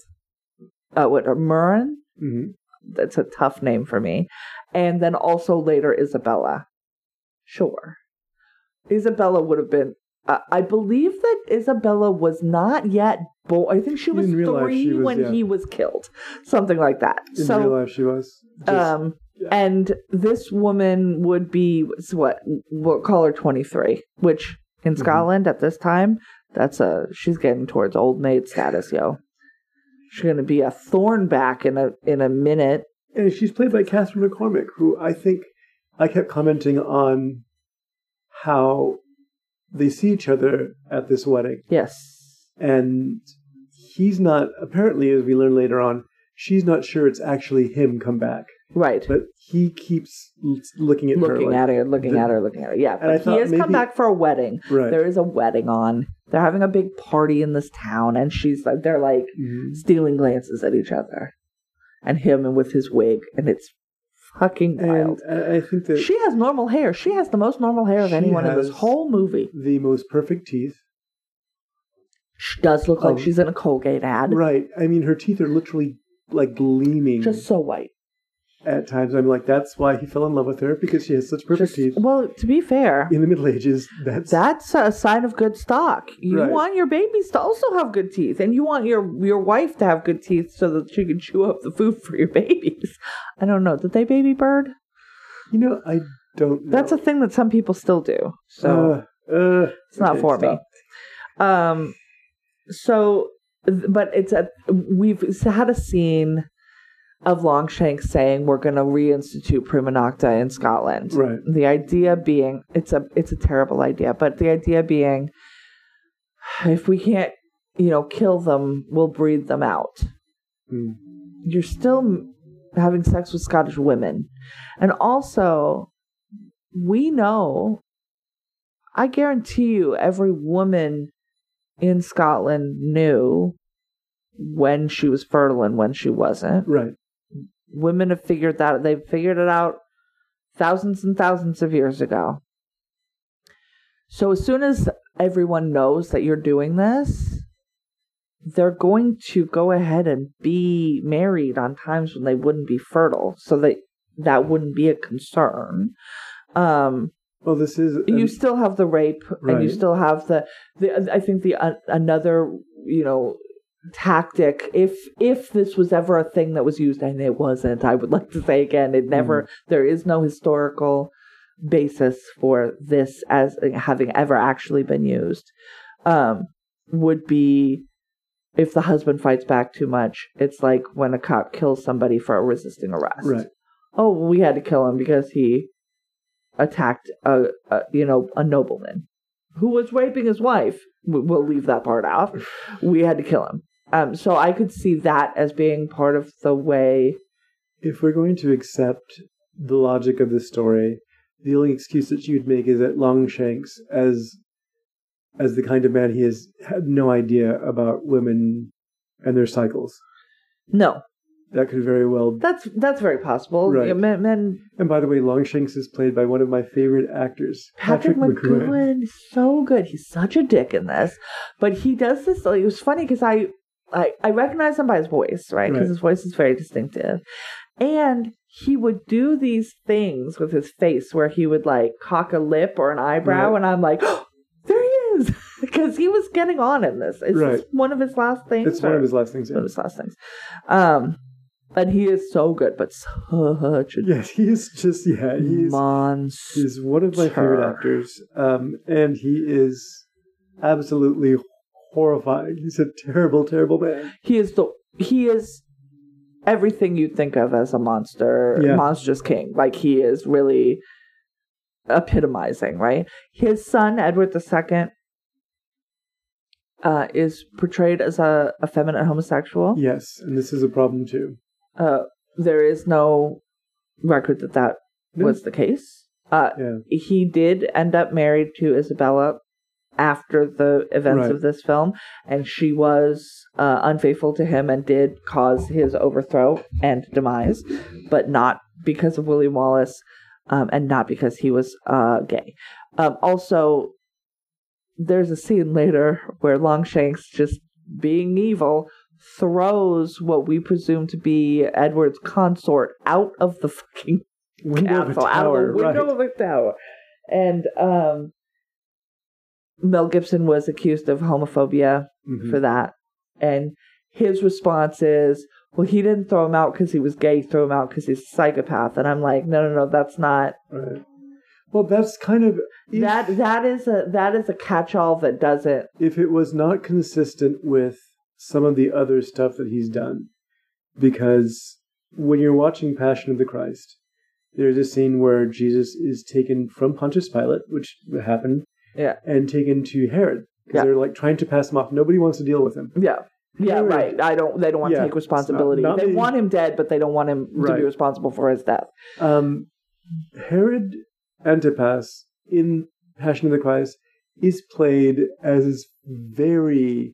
Uh, what uh, Murron? Mhm. That's a tough name for me, and then also later Isabella. Sure, Isabella would have been. Uh, I believe that Isabella was not yet born. I think she was three she was, when yeah. he was killed, something like that. In so, real life, she was. Just, um, yeah. and this woman would be what we'll call her twenty three, which in Mhm. Scotland at this time, that's a she's getting towards old maid status, yo. She's gonna be a thornback in a in a minute. and she's played by Catherine McCormack, who I think I kept commenting on how they see each other at this wedding, Yes. and he's not. Apparently, as we learn later on, she's not sure it's actually him come back, Right. but he keeps looking at her. looking like- at her, looking the- at her, looking at her. Yeah, but he has come back for a wedding. Right. There is a wedding on. They're having a big party in this town, and she's like, they're like Mhm. stealing glances at each other, and him and with his wig, and it's fucking wild. And I think that She has normal hair. She has the most normal hair of anyone in this whole movie. the most perfect teeth. She does look like Um, she's in a Colgate ad. Right. I mean, her teeth are literally like gleaming Just so white. At times. I'm like, that's why he fell in love with her because she has such perfect Just, teeth. well, to be fair, In the Middle Ages, that's that's a sign of good stock. You Right. want your babies to also have good teeth, and you want your your wife to have good teeth so that she can chew up the food for your babies. I don't know. Did they baby bird? you know, I don't. Know. That's a thing that some people still do. So Uh, uh, it's not okay, for stop. me. Um, so, but it's a we've had a scene of Longshanks saying we're going to reinstitute prima nocta in Scotland. Right. The idea being it's a it's a terrible idea, but the idea being if we can't you know kill them, we'll breed them out. Mm. You're still having sex with Scottish women, and also we know. I guarantee you, every woman in Scotland knew when she was fertile and when she wasn't Right. Women have figured that they've figured it out thousands and thousands of years ago. So as soon as everyone knows that you're doing this they're going to go ahead and be married on times when they wouldn't be fertile so that that wouldn't be a concern. Um Well, this is you still have the rape and you still have the, the i think the uh, another you know tactic if if this was ever a thing that was used and it wasn't i would like to say again it never there is no historical basis for this as having ever actually been used um would be if the husband fights back too much it's like when a cop kills somebody for resisting arrest right. oh, we had to kill him because he attacked a, a you know a nobleman who was raping his wife. We'll leave that part out. We had to kill him. Um, so I could see that as being part of the way. If we're going to accept the logic of this story, the only excuse that you'd make is that Longshanks, as as the kind of man he is, had no idea about women and their cycles. No, That could very well. that's that's very possible. Right. Yeah, Men, men And by the way, Longshanks is played by one of my favorite actors, Patrick, McGoohan, is so good. He's such a dick in this, but he does this. It was funny because I, I I recognize him by his voice, right? Because Right. his voice is very distinctive, and he would do these things with his face where he would like cock a lip or an eyebrow, Right. and I'm like, oh, there he is, because he was getting on in this. Is Right. this one of his last things? It's one of his last things. one of his last things. Um, but he is so good, but such a Yes, he is just yeah. He's monster. he's one of my favorite actors, um, and he is absolutely horrifying. He's a terrible, terrible man. he is the he is everything you think of as a monster Yeah. monstrous king like he is really epitomizing right his son edward ii uh, is portrayed as a effeminate homosexual Yes, and this is a problem too. uh, there is no record that that No. was the case uh, Yeah, he did end up married to Isabella after the events Right. of this film, and she was uh, unfaithful to him and did cause his overthrow and demise, but not because of William Wallace, um, and not because he was uh, gay. Um, also, there's a scene later where Longshanks, just being evil, throws what we presume to be Edward's consort out of the fucking window of a castle out of the window right. of a tower. And um, Mel Gibson was accused of homophobia Mhm. for that. And his response is, well, he didn't throw him out because he was gay, he threw him out because he's a psychopath. And I'm like, no, no, no, that's not. Right. Well, that's kind of if, That that is a that is a catch-all that doesn't. if it was not consistent with some of the other stuff that he's done, because when you're watching Passion of the Christ, there's a scene where Jesus is taken from Pontius Pilate, which happened, Yeah, and taken to Herod because Yeah. they're like trying to pass him off. Nobody wants to deal with him. yeah. Yeah, Herod- right. I don't. They don't want Yeah, to take responsibility. not- not they me. want him dead, but they don't want him to be responsible for his death. Um, Herod Antipas in Passion of the Christ is played as very,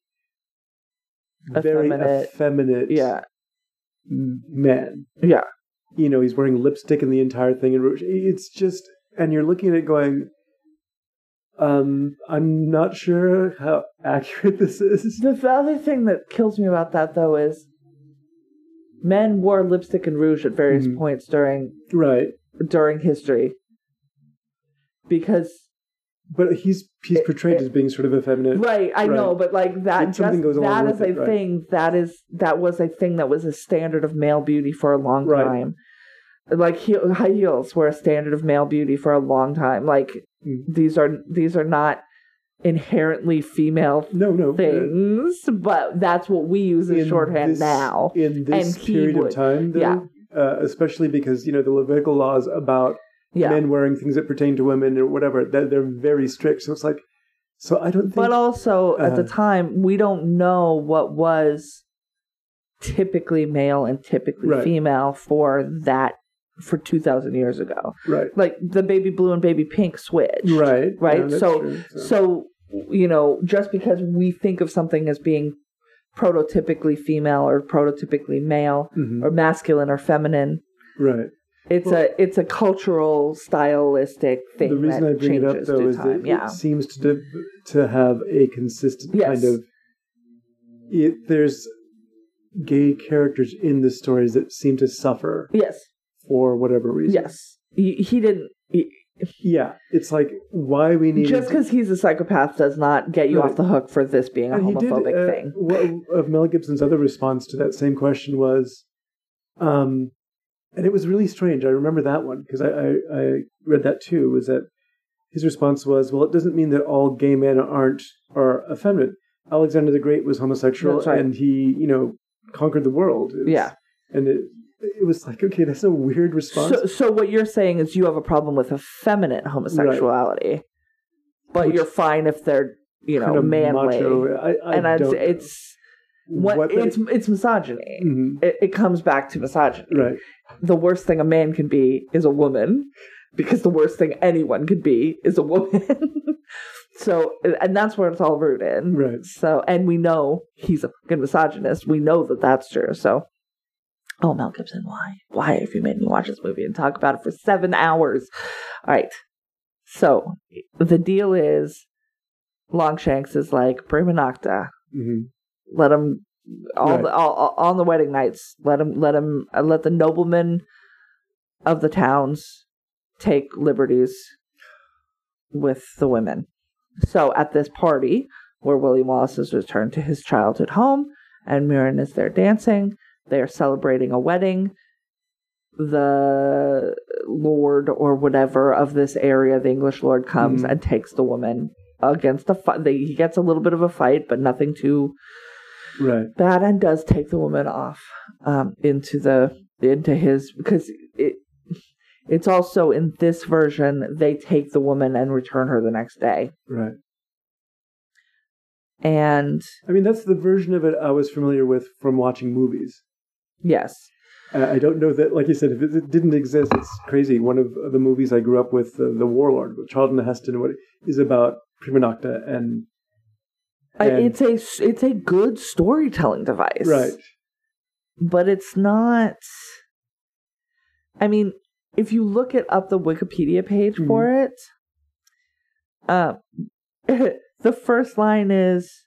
very Effeminate. effeminate Yeah, man. yeah. you know, he's wearing lipstick in the entire thing, and. It's just, and you're looking at it going, um, I'm not sure how accurate this is. The other thing that kills me about that though is men wore lipstick and rouge at various Mhm. points during Right, during history because but he's he's portrayed it- as being sort of effeminate. right i Right. know but like that just goes that is a it, right. thing that is that was a thing that was a standard of male beauty for a long Right. time like heel, high heels were a standard of male beauty for a long time like Mm. these are these are not inherently female No, no. uh, things but that's what we use as shorthand this- now in this And period would- of time, though, yeah. uh, especially because you know the Levitical laws about yeah men wearing things that pertain to women or whatever, they're, they're very strict. So it's like, so I don't think. But also at the uh, time, we don't know what was typically male and typically Right. female for that for two thousand years ago. right, Like the baby blue and baby pink switch. right, Right? Yeah, So- true, So you know, just because we think of something as being prototypically female or prototypically male Mhm. or masculine or feminine, right. it's a it's a cultural stylistic thing. The reason that I bring it up though is time. that yeah. it seems to to have a consistent Yes. kind of. It, there's gay characters in the stories that seem to suffer yes. For whatever reason. Yes. He, he didn't. he- Yeah, it's like why we need just because he's a psychopath does not get you Right. off the hook for this being a And he did, homophobic uh, thing. One of Mel Gibson's other response to that same question was, um, and it was really strange. I remember that one because I, I, I read that too. Was that his response was, well, it doesn't mean that all gay men aren't are effeminate. Alexander the Great was homosexual, right. and he, you know, conquered the world. It's- Yeah. and it it was like, okay, that's a weird response. So, so what you're saying is you have a problem with effeminate homosexuality, but Which- you're fine if they're you know kind of manly. I, I and it's, it's what, What it's it's misogyny. Mhm, It, it comes back to misogyny. right. The worst thing a man can be is a woman, because the worst thing anyone could be is a woman. so, and that's where it's all rooted. Right. So, and we know he's a fucking misogynist. We know that that's true. So, oh, Mel Gibson, why? Why have you made me watch this movie and talk about it for seven hours? All right. So, the deal is Longshanks is like, Prima Nocta, hmm let him. All Right. the all, all, on the wedding nights, let him let him uh, let the noblemen of the towns take liberties with the women. So at this party, where William Wallace has returned to his childhood home, and Mirren is there dancing, they are celebrating a wedding. The lord or whatever of this area, the English lord, comes Mhm. and takes the woman against a fight. He gets a little bit of a fight, but nothing too Right. bad, and does take the woman off um, into the into his because it it's also in this version they take the woman and return her the next day Right. and I mean, that's the version of it I was familiar with from watching movies. Yes I I don't know that, like you said, if it didn't exist, it's crazy. One of the movies I grew up with, uh, The Warlord, with Charlton Heston, what is about prima nocta and, and it's a it's a good storytelling device right, but it's not i mean if you look it up the wikipedia page Mm-hmm. for it um the first line is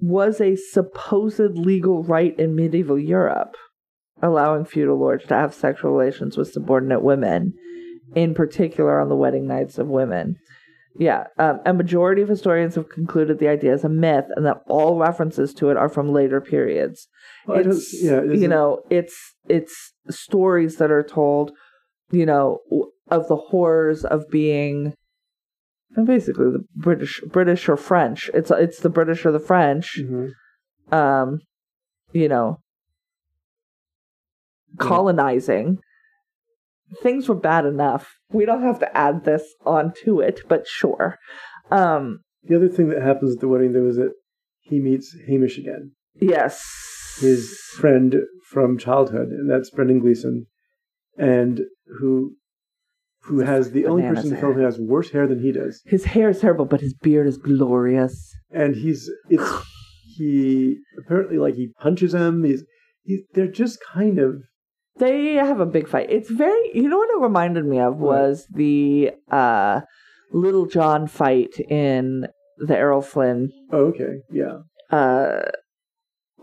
was a supposed legal right in medieval europe allowing feudal lords to have sexual relations with subordinate women in particular on the wedding nights of women yeah, um, a majority of historians have concluded the idea is a myth, and that all references to it are from later periods. Well, it's yeah, it you know, it's it's stories that are told, you know, of the horrors of being, and basically the British, British or French. It's it's the British or the French, Mhm. um, you know, colonizing. Things were bad enough. We don't have to add this onto it, but sure. Um, The other thing that happens at the wedding, though, is that he meets Hamish again, yes. his friend from childhood, and that's Brendan Gleeson, and who who has the only person in the film who has worse hair than he does. His hair is terrible, but his beard is glorious. and he's it's he apparently like he punches him. He's he's they're just kind of They have a big fight. It's very. You know what it reminded me of was the uh, Little John fight in the Errol Flynn Oh, okay. Yeah. uh,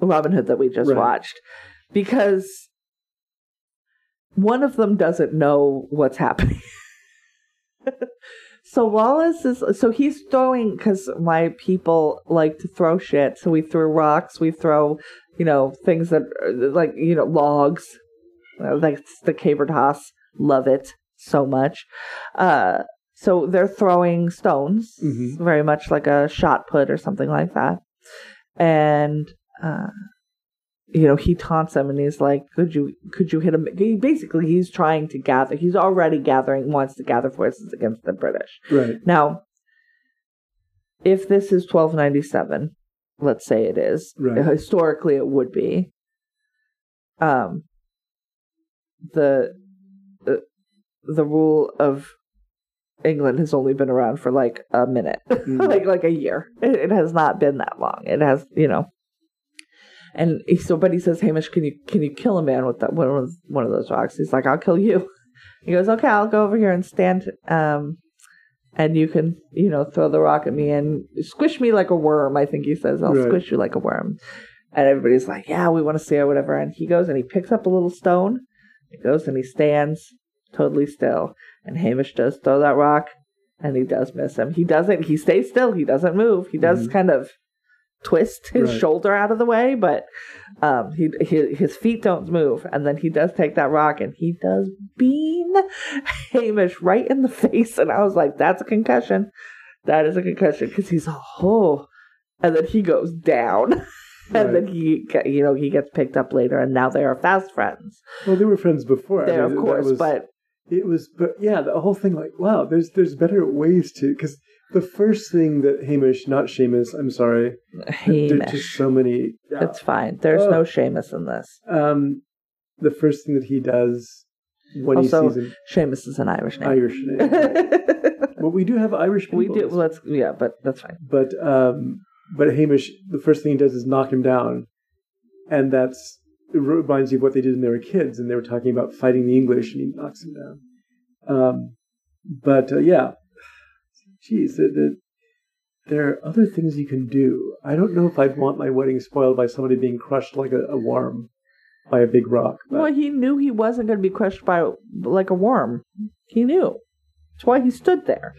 Robin Hood that we just Right. watched because one of them doesn't know what's happening. so Wallace is so he's throwing because my people like to throw shit. So we throw rocks, we throw you know things that like you know logs, like the caber toss. Love it so much. Uh, so they're throwing stones, Mhm. very much like a shot put or something like that. And uh, you know, he taunts them and he's like, "Could you could you hit him?" He, basically, he's trying to gather. He's already gathering, wants to gather forces against the British. Right. Now, if this is 1297, let's say it is, Right. historically it would be. Um, the the, the rule of England has only been around for like a minute, Mm. like like a year. It, it has not been that long. It has, you know. And he, so, but he says, Hamish, can you can you kill a man with that one of one of those rocks? He's like, I'll kill you. He goes, okay, I'll go over here and stand, um, and you can, you know, throw the rock at me and squish me like a worm. I think he says, I'll Right. squish you like a worm. And everybody's like, yeah, we want to see it, whatever. And he goes and he picks up a little stone. He goes and he stands totally still. And Hamish does throw that rock, and he does miss him. He doesn't. He stays still. He doesn't move. He does Mhm. kind of twist his Right. shoulder out of the way, but um, he, he his feet don't move. And then he does take that rock, and he does bean Hamish right in the face. And I was like, "That's a concussion. That is a concussion." Because he's oh, and then he goes down. And Right. then he, you know, he gets picked up later, and now they are fast friends. Well, they were friends before. I mean, of course, was- but it was. But yeah, the whole thing. Like, wow, there's there's better ways to because the first thing that Hamish, not Seamus, I'm sorry, there's Hamish. just so many. It's fine. There's Oh. no Seamus in this. Um, the first thing that he does when Also, he sees him. Seamus is an Irish name. Irish name. well, we do have Irish people. we do. Let's. Yeah, but that's fine. but um, but Hamish, the first thing he does is knock him down, and that's it reminds you of what they did when they were kids, and they were talking about fighting the English, and he knocks him down. Um, but uh, yeah, geez, the, the, there are other things you can do. I don't know if I'd want my wedding spoiled by somebody being crushed like a, a worm by a big rock. But Well, he knew he wasn't going to be crushed by like a worm. He knew. That's why he stood there.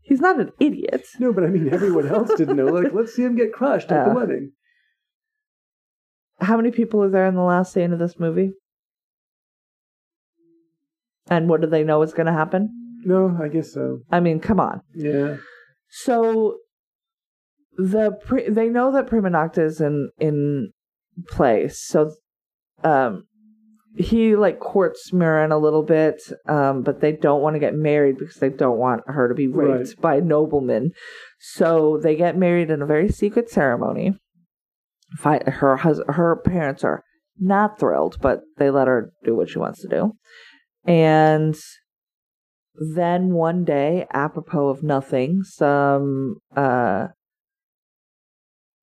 He's not an idiot. no, but I mean, everyone else didn't know. Like, let's see him get crushed at the wedding. How many people are there in the last scene of this movie? And what do they know is going to happen? No, I guess so. I mean, come on. Yeah. So the pre- they know that Prima Nocta is in in place. So um he like courts Mirren a little bit, um, but they don't want to get married because they don't want her to be raped Right. by noblemen. So they get married in a very secret ceremony. Her hus- her parents are not thrilled, but they let her do what she wants to do. And then one day, apropos of nothing, some uh,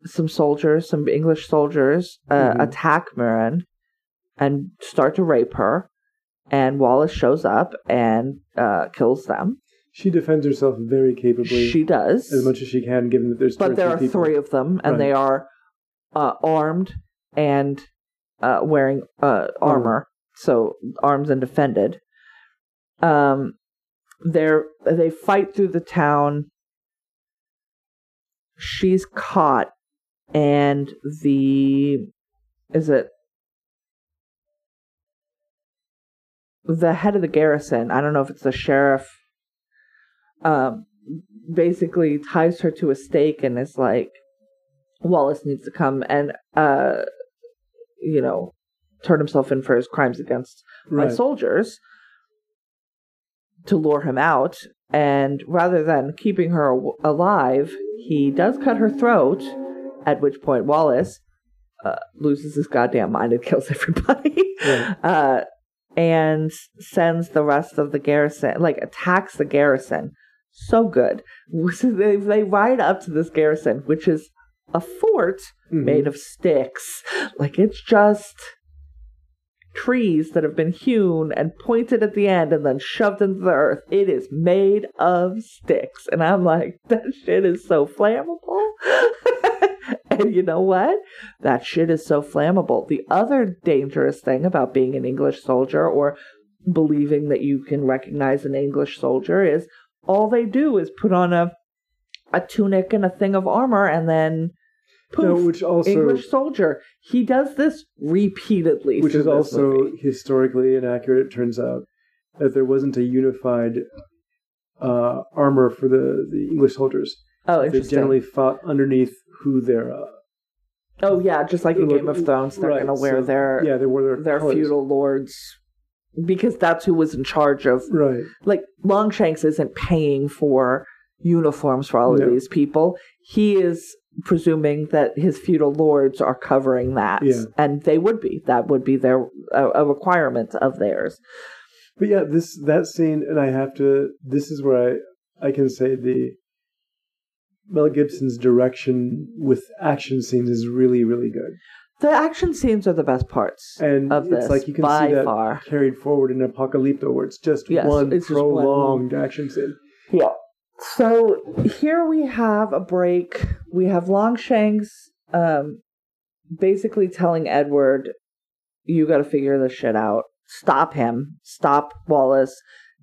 some soldiers, some English soldiers, uh, Mhm. attack Mirren and start to rape her. And Wallace shows up and uh, kills them. She defends herself very capably. She does, as much as she can, given that there's but there are people. three of them, and they are uh, armed and uh, wearing uh, armor, so arms and defended. Um, they're they fight through the town. She's caught, and the is it the head of the garrison? I don't know if it's the sheriff. Um, basically ties her to a stake and is like, Wallace needs to come and uh, you know, turn himself in for his crimes against my soldiers to lure him out. And rather than keeping her al- alive, he does cut her throat. At which point, Wallace uh, loses his goddamn mind and kills everybody. Uh, and sends the rest of the garrison, like attacks the garrison. So good. So they, they ride up to this garrison, which is a fort Mhm. made of sticks. Like it's just trees that have been hewn and pointed at the end and then shoved into the earth. It is made of sticks. And I'm like, that shit is so flammable. and you know what? That shit is so flammable. The other dangerous thing about being an English soldier or believing that you can recognize an English soldier is all they do is put on a a tunic and a thing of armor and then poof, No, which also English soldier. He does this repeatedly. which is also movie. historically inaccurate. It turns out that there wasn't a unified uh, armor for the, the English soldiers. oh They generally fought underneath who their uh, oh yeah, just like in Game of Thrones, they're right, gonna wear so, their yeah they wore their their colors. feudal lords because that's who was in charge of right like Longshanks isn't paying for uniforms for all of No. these people. He is presuming that his feudal lords are covering that, Yeah. and they would be. That would be their a, a requirement of theirs. But yeah, this that scene, and I have to. This is where I I can say the Mel Gibson's direction with action scenes is really really good, The action scenes are the best parts and of this it's like you can see that far. carried forward in Apocalypto, where it's just Yes, one it's just one prolonged action scene. Yeah. So here we have a break. We have Longshanks um, basically telling Edward, you got to figure this shit out. Stop him. Stop Wallace.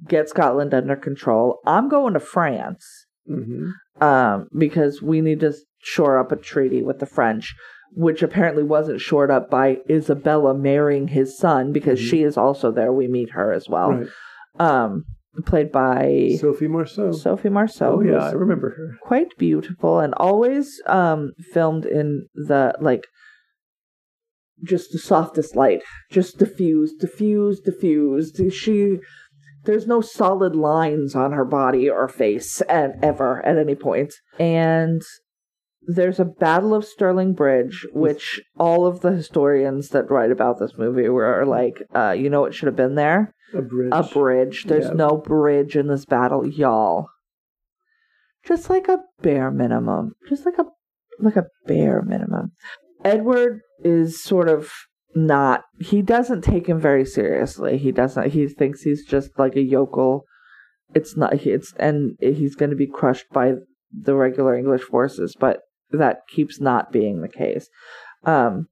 Get Scotland under control. I'm going to France hmm um, because we need to shore up a treaty with the French, which apparently wasn't shored up by Isabella marrying his son because Mhm. she is also there. We meet her as well. right, Um, played by Sophie Marceau. Sophie Marceau. oh yeah, I remember her. quite beautiful and always um filmed in the like just the softest light just diffused diffused diffused she there's no solid lines on her body or face and ever at any point. and there's a battle of Stirling Bridge, which all of the historians that write about this movie were like, uh, you know what should have been there? A bridge. a bridge. There's no bridge in this battle, y'all. Just like a bare minimum. Just like a like a bare minimum. Edward is sort of not he doesn't take him very seriously. He doesn't he thinks he's just like a yokel. It's not it's and he's going to be crushed by the regular English forces, but that keeps not being the case. Um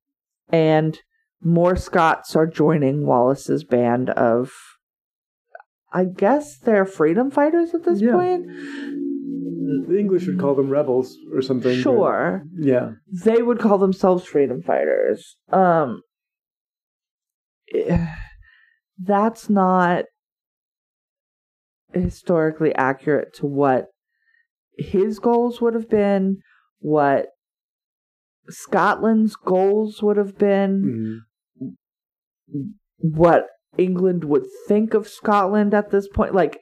and more Scots are joining Wallace's band of I guess they're freedom fighters at this Yeah. point. The English would call them rebels or something. but- Sure. Yeah. They would call themselves freedom fighters. Um eh, that's not historically accurate to what his goals would have been, what Scotland's goals would have been. Mhm. What England would think of Scotland at this point. Like,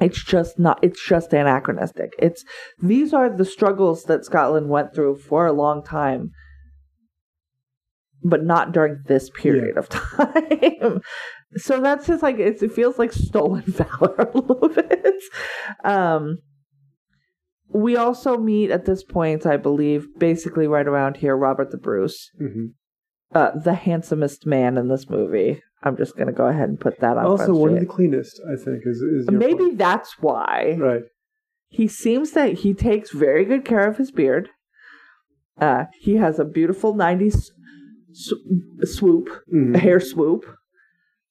it's just not, it's just anachronistic. It's, these are the struggles that Scotland went through for a long time, but not during this period of time. so that's just like, it's, it feels like stolen valor a little bit. Um, we also meet at this point, I believe, basically right around here, Robert the Bruce Mhm. Uh, the handsomest man in this movie. I'm just gonna go ahead and put that on. Also, one of the cleanest, I think, is, is Maybe point. that's why right. he seems that he takes very good care of his beard. Uh, he has a beautiful '90s sw- swoop, Mhm. hair swoop.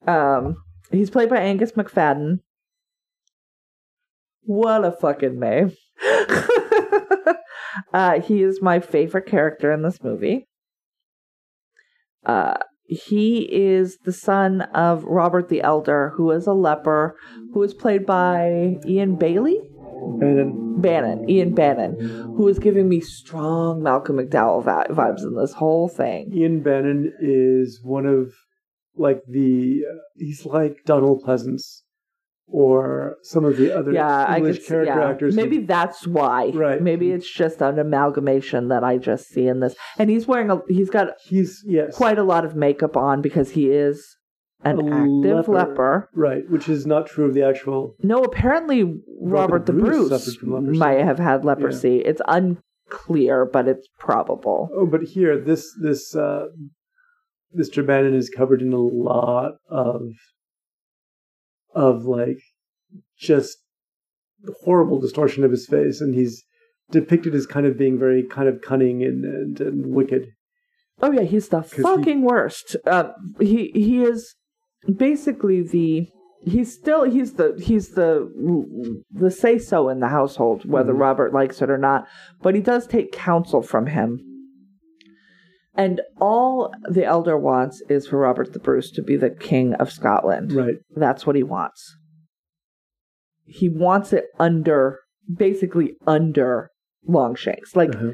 Um, he's played by Angus Macfadyen. What a fucking name! uh, he is my favorite character in this movie. Uh, he is the son of Robert the Elder, who is a leper, who is played by Ian Bailey. Bannen. Bannen, Ian Bannen, who is giving me strong Malcolm McDowell vi- vibes in this whole thing. Ian Bannen is one of like the uh, he's like Donald Pleasence or some of the other Yeah, English character yeah. actors. who- Maybe that's why. Right. Maybe it's just an amalgamation that I just see in this. And he's wearing a he's got he's yes quite a lot of makeup on because he is an A active leper. leper. right, which is not true of the actual. No, apparently Robert, the Bruce Bruce, suffered from leprosy. might have had leprosy. It's unclear, but it's probable. Oh, but here this this uh, Mr. Bannen is covered in a lot of of like just horrible distortion of his face, and he's depicted as kind of being very kind of cunning and and, and wicked. Oh yeah, he's the he- fucking worst. Uh, he he is basically the he's still he's the he's the the say so in the household whether Mhm. Robert likes it or not, but he does take counsel from him. And all the elder wants is for Robert the Bruce to be the king of Scotland. Right. That's what he wants. He wants it under basically under Longshanks. Like Uh-huh.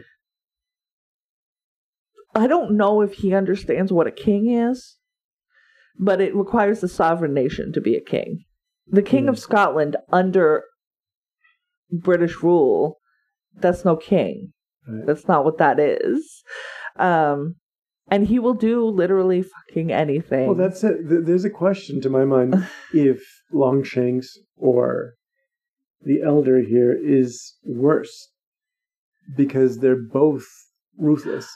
I don't know if he understands what a king is, but it requires a sovereign nation to be a king. The king Hmm. of Scotland under British rule, that's no king. Right. That's not what that is. Um, and he will do literally fucking anything. Well, that's it. Th- There's a question to my mind if Longshanks or the Elder here is worse because they're both ruthless.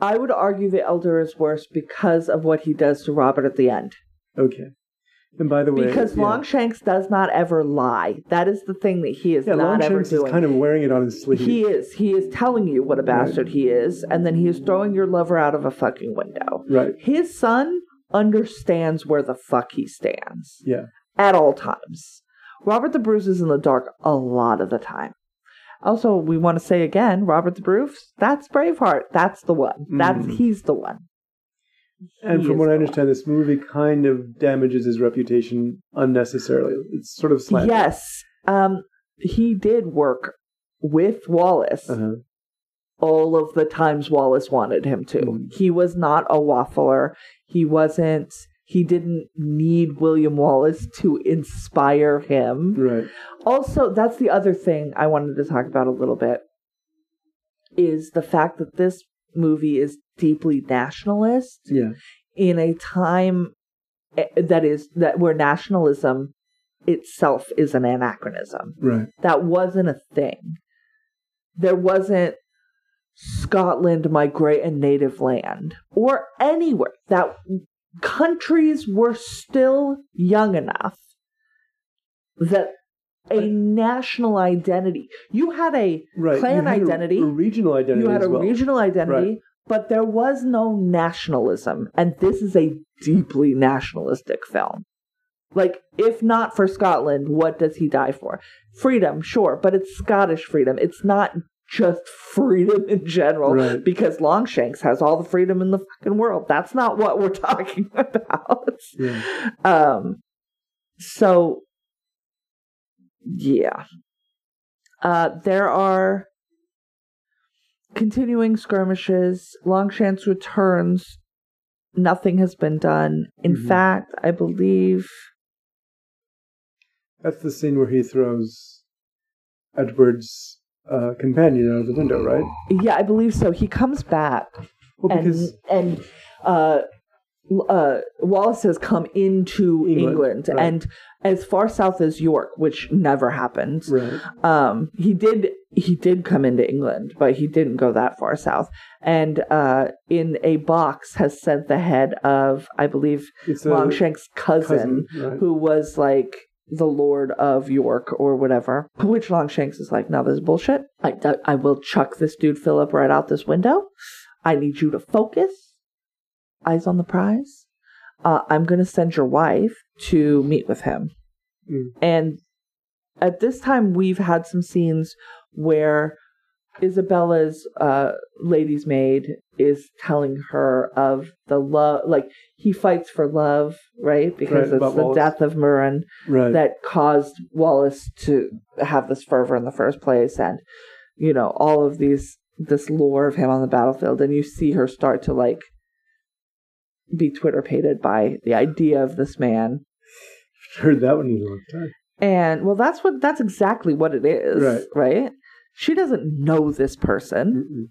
I would argue the elder is worse because of what he does to Robert at the end. Okay. And by the way, Because yeah. Longshanks does not ever lie. That is the thing that he is yeah, not ever Longshanks doing. is kind of wearing it on his sleeve. He is. He is telling you what a bastard he is, and then he is throwing your lover out of a fucking window. right. His son understands where the fuck he stands Yeah. at all times. Robert the Bruce is in the dark a lot of the time. Also, we want to say again, Robert the Bruce, that's Braveheart. That's the one. That's Mm. he's the one. And from what I understand, this movie kind of damages his reputation unnecessarily. It's sort of. Yes. Um he did work with Wallace Uh-huh. all of the times Wallace wanted him to. Mm. He was not a waffler. He wasn't he didn't need William Wallace to inspire him. Right. Also, that's the other thing I wanted to talk about a little bit is the fact that this movie is deeply nationalist Yeah. in a time eh, that is that where nationalism itself is an anachronism. Right. That wasn't a thing. There wasn't Scotland, my great and native land, or anywhere. That countries were still young enough that a national identity. You had a Right. Clan had a- identity. A, regional identity you had a well. regional identity, Right. But there was no nationalism, and this is a deeply nationalistic film. Like, if not for Scotland, what does he die for? Freedom, sure, but it's Scottish freedom. It's not just freedom in general, Right. because Longshanks has all the freedom in the fucking world. That's not what we're talking about. Yeah. Um, so yeah, uh, there are continuing skirmishes. Longshanks returns. Nothing has been done. In Mhm. fact, I believe That's the scene where he throws Edward's uh, companion out of the window, right? yeah, I believe so. He comes back Well, and because and uh, uh, Wallace has come into England, England, right. and as far south as York, which never happened. right, um he did he did come into england but he didn't go that far south and uh in a box has sent the head of i believe longshank's cousin, cousin, right? who was like the lord of york or whatever which longshanks is like no this is bullshit I, I will chuck this dude philip right out this window i need you to focus eyes on the prize uh, i'm gonna send your wife to meet with him Mm. and at this time we've had some scenes where Isabella's uh, lady's maid is telling her of the love, like he fights for love, right? Because Right, it's the Wallace. death of Murron right. that caused Wallace to have this fervor in the first place, and you know all of these this lore of him on the battlefield, and you see her start to like be Twitter pated by the idea of this man Heard that one in a long time. and well, that's what that's exactly what it is, Right. right? She doesn't know this person.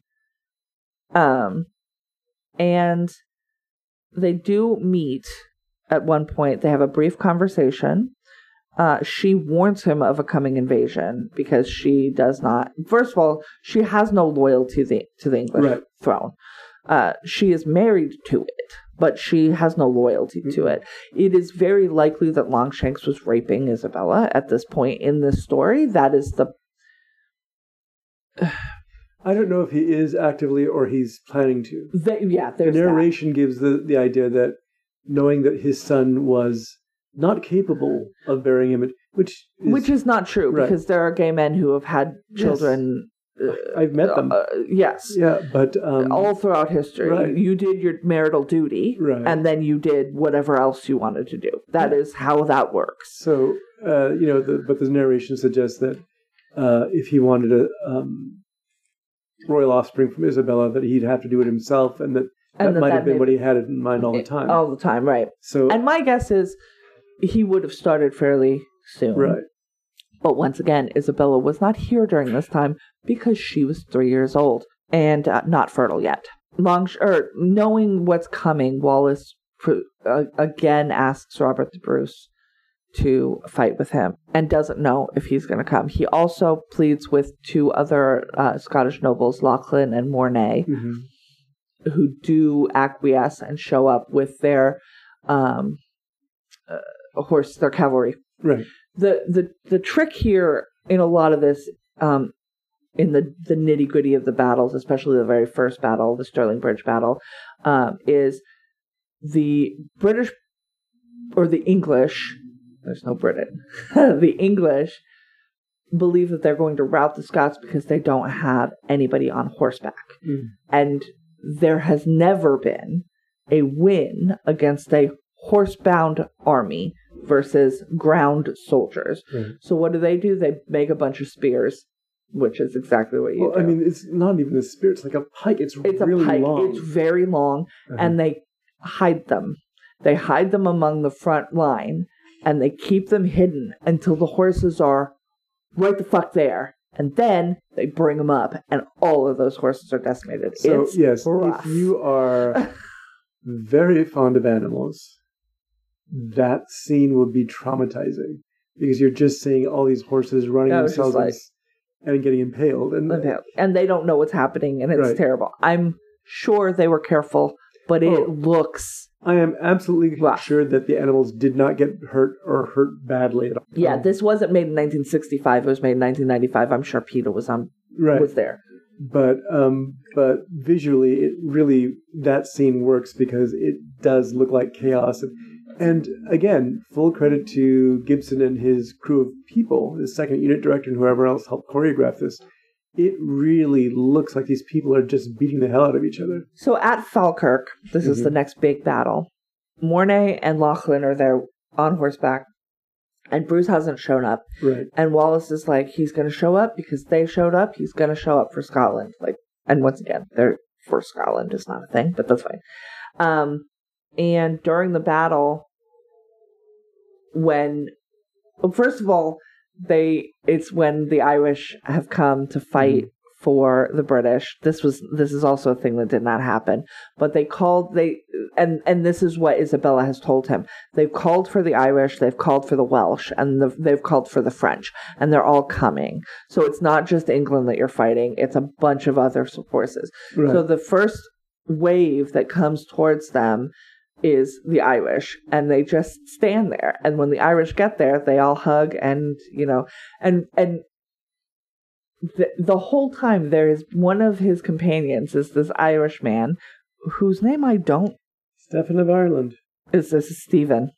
Mm-mm. Um and they do meet at one point. They have a brief conversation. Uh, she warns him of a coming invasion because she does not. First of all, she has no loyalty to the to the English Right. throne. Uh, she is married to it, but she has no loyalty to Mhm. it. It is very likely that Longshanks was raping Isabella at this point in this story. That is the I don't know if he is actively or he's planning to. the, yeah. The There's that. narration gives the, the idea that knowing that his son was not capable of bearing him, which is, which is not true Right. because there are gay men who have had children. I've met them. Uh, yes, yeah, but um, all throughout history, right. you did your marital duty, Right. and then you did whatever else you wanted to do. That is how that works. So, uh, you know, the, but the narration suggests that uh, if he wanted a um, royal offspring from Isabella, that he'd have to do it himself, and that And that that might that have been what he had in mind all the time. All the time, right? so, And my guess is he would have started fairly soon. right, But once again, Isabella was not here during this time because she was three years old and uh, not fertile yet. Long or knowing what's coming, Wallace pr- uh, again asks Robert the Bruce to fight with him and doesn't know if he's going to come. He also pleads with two other uh, Scottish nobles, Lachlan and Mornay, hmm who do acquiesce and show up with their um, uh, horse, their cavalry right, the the the trick here in a lot of this um in the the nitty gritty of the battles especially the very first battle the Stirling bridge battle um is the british or the english there's no britain the english believe that they're going to rout the scots because they don't have anybody on horseback Mm. and there has never been a win against a horsebound army versus ground soldiers. right. So what do they do? They make a bunch of spears, which is exactly what you Well, do. I mean, it's not even a spear; it's like a pike. It's, it's really a pike. long. It's very long, Uh-huh. and they hide them. They hide them among the front line, and they keep them hidden until the horses are right the fuck there. And then they bring them up, and all of those horses are decimated. so it's yes, rough. if you are very fond of animals, that scene would be traumatizing because you're just seeing all these horses running themselves like- and, getting impaled. And and they don't know what's happening, and it's Right. terrible. I'm sure they were careful, but it Oh. looks I am absolutely Rough. sure that the animals did not get hurt or hurt badly at all. yeah. Um, This wasn't made in 1965. It was made in 1995. I'm sure PETA was on right. was there. but um, but visually, it really that scene works because it does look like chaos. And, and again, full credit to Gibson and his crew of people, his second unit director and whoever else helped choreograph this. It really looks like these people are just beating the hell out of each other. So at Falkirk, this is Mhm. the next big battle. Mornay and Lachlan are there on horseback, and Bruce hasn't shown up. Right. And Wallace is like, he's going to show up because they showed up. He's going to show up for Scotland. Like, and once again, they're for Scotland is not a thing, but that's fine. Um, and during the battle, when, well, first of all, they it's when the Irish have come to fight mm-hmm. for the British. This was this is also a thing that did not happen. But they called they and and this is what Isabella has told him. They've called for the Irish, they've called for the Welsh, and the, they've called for the French, and they're all coming. So it's not just England that you're fighting; it's a bunch of other forces. Right. So the first wave that comes towards them is the Irish, and they just stand there. And when the Irish get there, they all hug, and you know, and and the the whole time there is one of his companions is this Irish man whose name I don't Stephen of Ireland. is this is Stephen.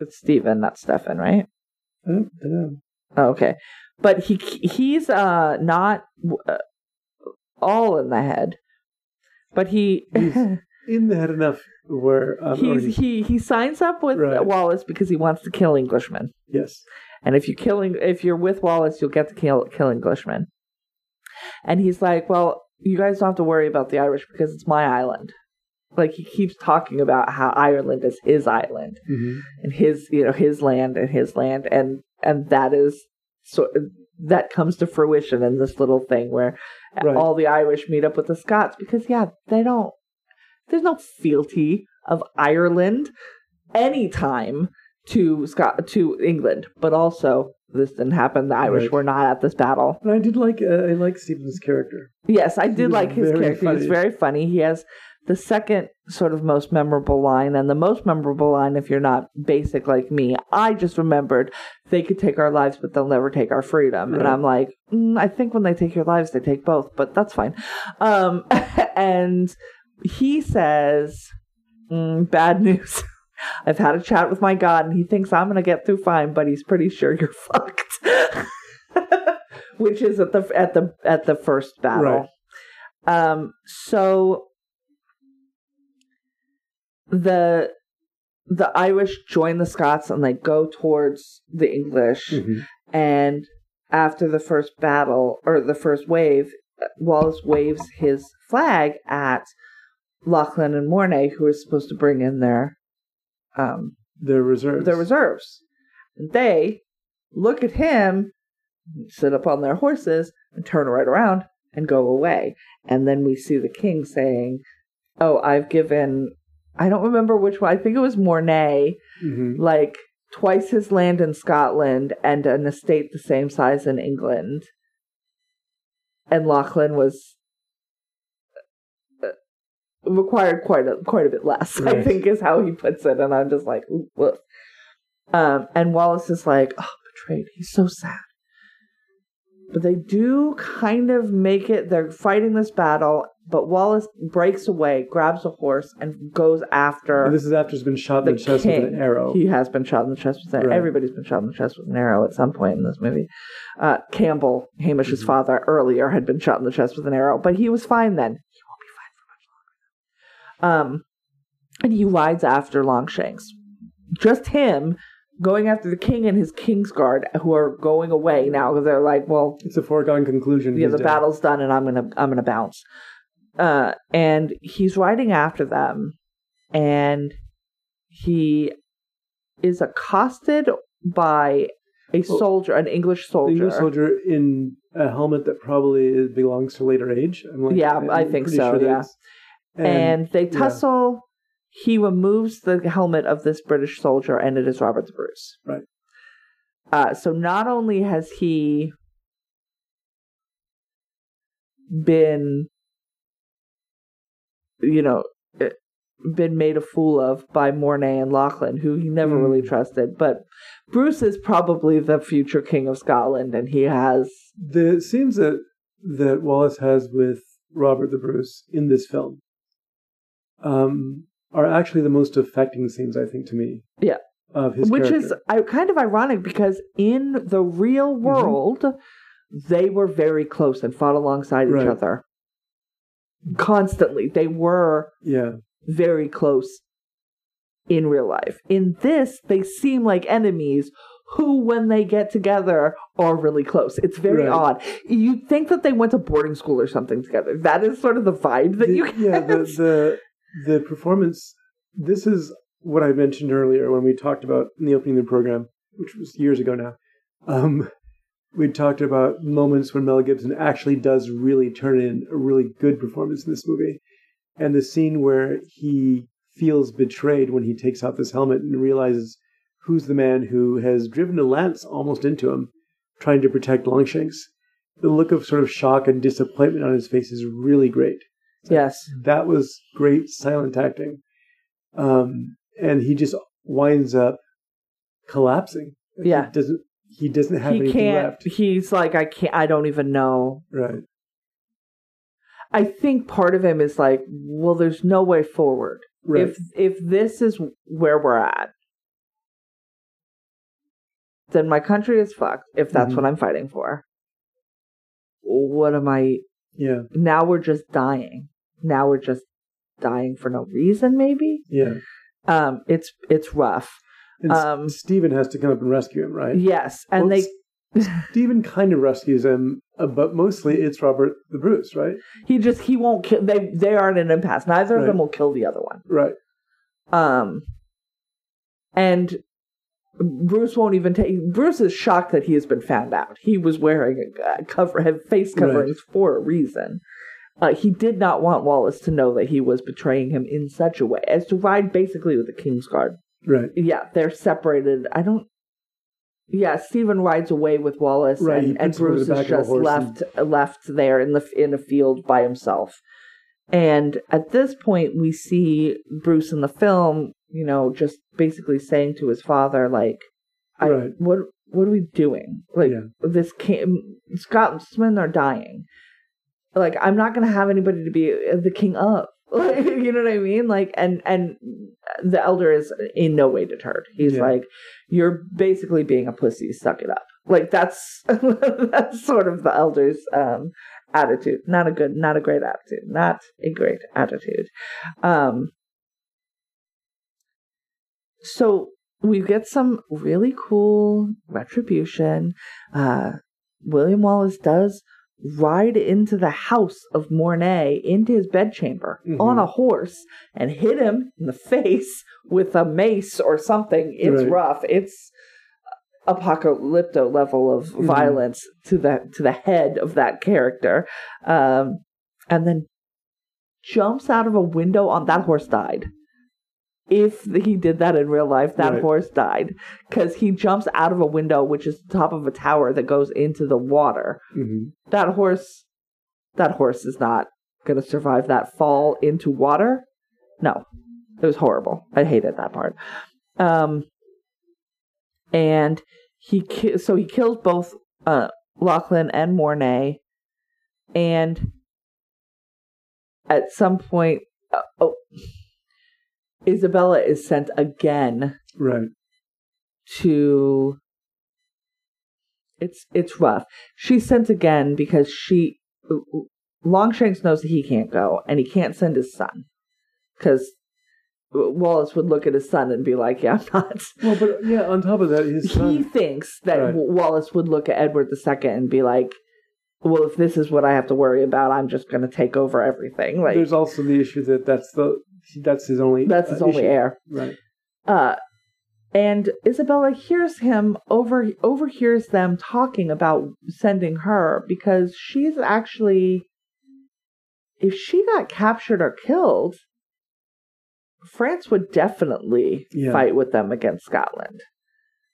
It's Stephen, not Stephen, right? I don't, know. Oh, okay, but he he's uh not uh, all in the head, but he in head enough where um, he's, he he signs up with Right. Wallace because he wants to kill Englishmen, yes. and if you killing if you're with Wallace, you'll get to kill kill Englishmen. And he's like, "Well, you guys don't have to worry about the Irish because it's my island." Like he keeps talking about how Ireland is his island hmm and his you know his land and his land and and that is so that comes to fruition in this little thing where Right. all the Irish meet up with the Scots because yeah they don't there's no fealty of Ireland anytime to Scot to England but also this didn't happen the Irish Right. were not at this battle And I did like uh, I like Stephen's character. Yes, I did like his character. He was very funny. He has the second sort of most memorable line, and the most memorable line, if you're not basic like me, I just remembered they could take our lives, but they'll never take our freedom. And I'm like, mm, I think when they take your lives, they take both, but that's fine. Um, and he says, mm, bad news. I've had a chat with my God, and he thinks I'm going to get through fine, but he's pretty sure you're fucked. Which is at the at the at the first battle. Um, so the the Irish join the Scots and they go towards the English. Mhm. And after the first battle or the first wave, Wallace waves his flag at Lachlan and Mornay, who are supposed to bring in their um, Their reserves. their reserves. They look at him, sit up on their horses, and turn right around and go away. And then we see the king saying, "Oh, I've given." I don't remember which one. I think it was Mornay, Mhm. like twice his land in Scotland and an estate the same size in England. And Lachlan was required quite a quite a bit less. I think is how he puts it, and I'm just like, Ooh, woof. Um, and Wallace is like, oh, betrayed. He's so sad. But they do kind of make it. They're fighting this battle, but Wallace breaks away, grabs a horse, and goes after And this is after he's been shot in the the chest king. with an arrow. He has been shot in the chest with an Right. Everybody's been shot in the chest with an arrow at some point in this movie. Uh, Campbell, Hamish's Mhm. father, earlier had been shot in the chest with an arrow, but he was fine then. Um, and he rides after Longshanks. Just him going after the king and his king's guard, who are going away now because they're like, well, it's a foregone conclusion. yeah, the dead. battle's done and I'm gonna I'm gonna bounce. Uh, and he's riding after them, and he is accosted by a Well, soldier, an English soldier. English soldier in a helmet that probably belongs to later age. I'm like, Yeah, I think so, that yeah. It's- and, they yeah. tussle. He removes the helmet of this British soldier, and it is Robert the Bruce. Right. Uh, so not only has he been, you know, eh, been made a fool of by Mornay and Lachlan, who he never Mm. really trusted, but Bruce is probably the future king of Scotland, and he has the scenes that that Wallace has with Robert the Bruce in this film um, are actually the most affecting scenes, I think, to me. Yeah. Of his which character. is kind of ironic because in the real Mm-hmm. world they were very close and fought alongside Right. each other constantly they were yeah, very close in real life in this they seem like enemies who when they get together are really close it's very Right. odd you'd think that they went to boarding school or something together that is sort of the vibe that The- you get yeah the, the the performance. This is what I mentioned earlier when we talked about in the opening of the program, which was years ago now. Um, we talked about moments when Mel Gibson actually does really turn in a really good performance in this movie, and the scene where he feels betrayed when he takes off this helmet and realizes who's the man who has driven a lance almost into him, trying to protect Longshanks. The look of sort of shock and disappointment on his face is really great yes that was great silent acting. Um, and he just winds up collapsing. Yeah. he doesn't he doesn't have he anything can't left. he's like i can't i don't even know Right. I think part of him is like, well, there's no way forward. Right. If if this is where we're at, then my country is fucked. If that's Mhm. what I'm fighting for, what am I? Yeah. Now we're just dying. Now we're just dying for no reason. Maybe. Yeah. Um, it's it's rough. And Um, Stephen has to come up and rescue him, right? Yes, and Well, they Stephen kind of rescues him, uh, but mostly it's Robert the Bruce, right? he just he won't kill. They they are in an impasse. Neither of them will kill the other one. Right. Um, and Bruce won't even take. Bruce is shocked that he has been found out. He was wearing a cover, have face Right. coverings for a reason. Uh, he did not want Wallace to know that he was betraying him in such a way as to ride basically with the King's Guard. Right. Yeah, they're separated. I don't. Yeah, Stephen rides away with Wallace, Right, and, and puts him over the Bruce is back of a just left left there in the in a field by himself. And at this point, we see Bruce in the film, you know, just basically saying to his father, like, I, Right. what, what are we doing? Like, Yeah. this can't, Scotsmen are dying. Like, I'm not going to have anybody to be the king of. Like, you know what I mean? Like, and, and the elder is in no way deterred. He's Yeah. like, you're basically being a pussy, suck it up. Like, that's, that's sort of the elder's, um, attitude. Not a good, not a great attitude. Not a great attitude. Um, so we get some really cool retribution. Uh, William Wallace does ride into the house of Mornay into his bedchamber Mhm. on a horse and hit him in the face with a mace or something. It's Right. rough. It's apocalypto level of Mhm. violence to the to the head of that character. Um, and then jumps out of a window on that horse died. If he did that in real life, that Right. horse died because he jumps out of a window, which is the top of a tower that goes into the water. hmm That horse, that horse is not going to survive that fall into water. No, it was horrible. I hated that part. Um, and he ki- so he kills both uh, Lachlan and Mornay, and at some point, uh, oh, Isabella is sent again Right. to it's it's rough. She's sent again because she Longshanks knows that he can't go and he can't send his son because Wallace would look at his son and be like, "Yeah, I'm not." Well, but yeah, on top of that, his son He thinks that Right. Wallace would look at Edward II and be like, "Well, if this is what I have to worry about, I'm just going to take over everything." Like There's also the issue that that's the that's his only that's his uh, only issue. heir. Right. Uh, and Isabella hears him over overhears them talking about sending her because she's actually if she got captured or killed, France would definitely Yeah. fight with them against Scotland.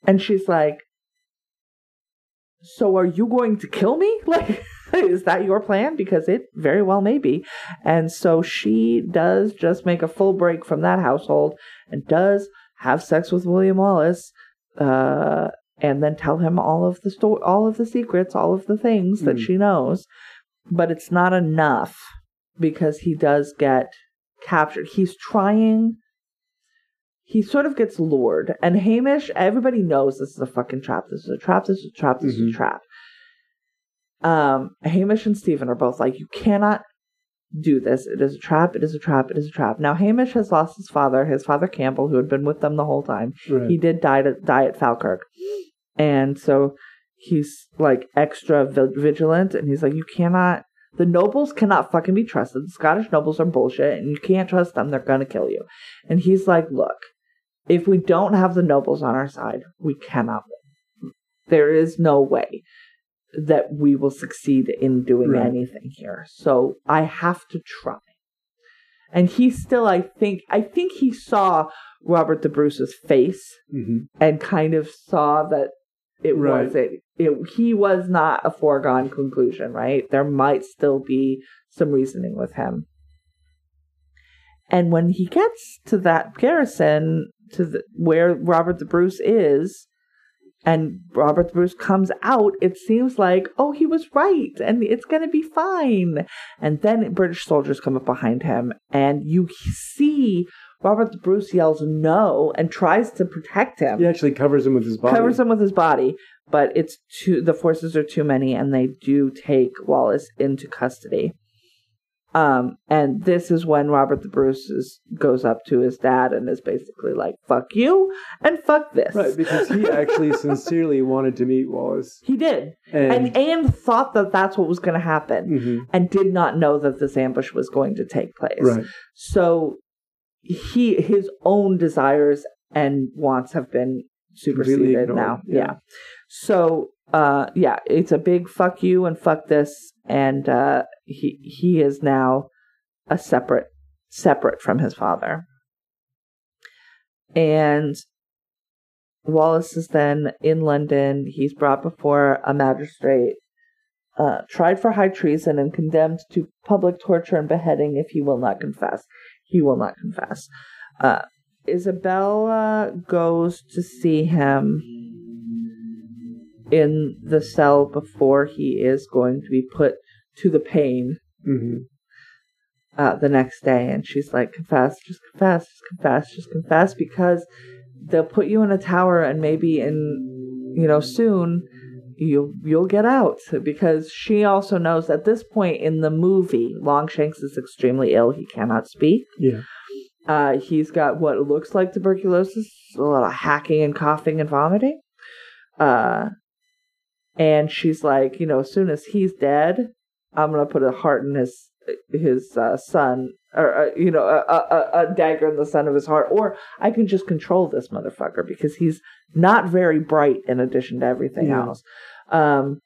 And she's like, So are you going to kill me? Like is that your plan? Because it very well may be. And so she does just make a full break from that household and does have sex with William Wallace, uh, and then tell him all of the sto- all of the secrets, all of the things that Mm. she knows. But it's not enough because he does get captured. He's trying. He sort of gets lured, and Hamish. Everybody knows this is a fucking trap. This is a trap. This is a trap. This is Mhm. a trap. Um, Hamish and Stephen are both like, you cannot do this. It is a trap. It is a trap. It is a trap. Now Hamish has lost his father, his father Campbell, who had been with them the whole time. Right. He did die at die at Falkirk, and so he's like extra vigilant, and he's like, you cannot. The nobles cannot fucking be trusted. The Scottish nobles are bullshit, and you can't trust them. They're gonna kill you. And he's like, look, if we don't have the nobles on our side, we cannot win. There is no way that we will succeed in doing Right. anything here. So I have to try. And he still, I think, I think he saw Robert the Bruce's face hmm and kind of saw that it Right. was it, it. He was not a foregone conclusion, right? There might still be some reasoning with him. And when he gets to that garrison, to the, where Robert the Bruce is, and Robert the Bruce comes out, it seems like, oh, he was right, and it's going to be fine. And then British soldiers come up behind him, and you see Robert the Bruce yells no and tries to protect him He actually covers him with his body. covers him with his body, but it's too the forces are too many, and they do take Wallace into custody. Um, and this is when Robert the Bruce is, goes up to his dad and is basically like, "Fuck you and fuck this." Right, because he actually sincerely wanted to meet Wallace, he did, and, and thought that that's what was going to happen, Mhm. and did not know that this ambush was going to take place. right, So he his own desires and wants have been superseded now. yeah. Yeah. So uh yeah, it's a big fuck you and fuck this and uh he he is now a separate separate from his father. And Wallace is then in London. He's brought before a magistrate. uh, tried for high treason and condemned to public torture and beheading if he will not confess. He will not confess. Uh, Isabella goes to see him in the cell before he is going to be put to the pain hmm uh, the next day, and she's like, "Confess, just confess, just confess, just confess," because they'll put you in a tower, and maybe in you know soon you'll you'll get out. Because she also knows at this point in the movie longshanks is extremely ill. He cannot speak. Yeah. uh, he's got what looks like tuberculosis a lot of hacking and coughing and vomiting. Uh, and she's like you know as soon as he's dead i'm gonna put a heart in his his uh, son or uh, you know a, a, a dagger in the son of his heart. Or i can just control this motherfucker because he's not very bright in addition to everything Yeah. else. Um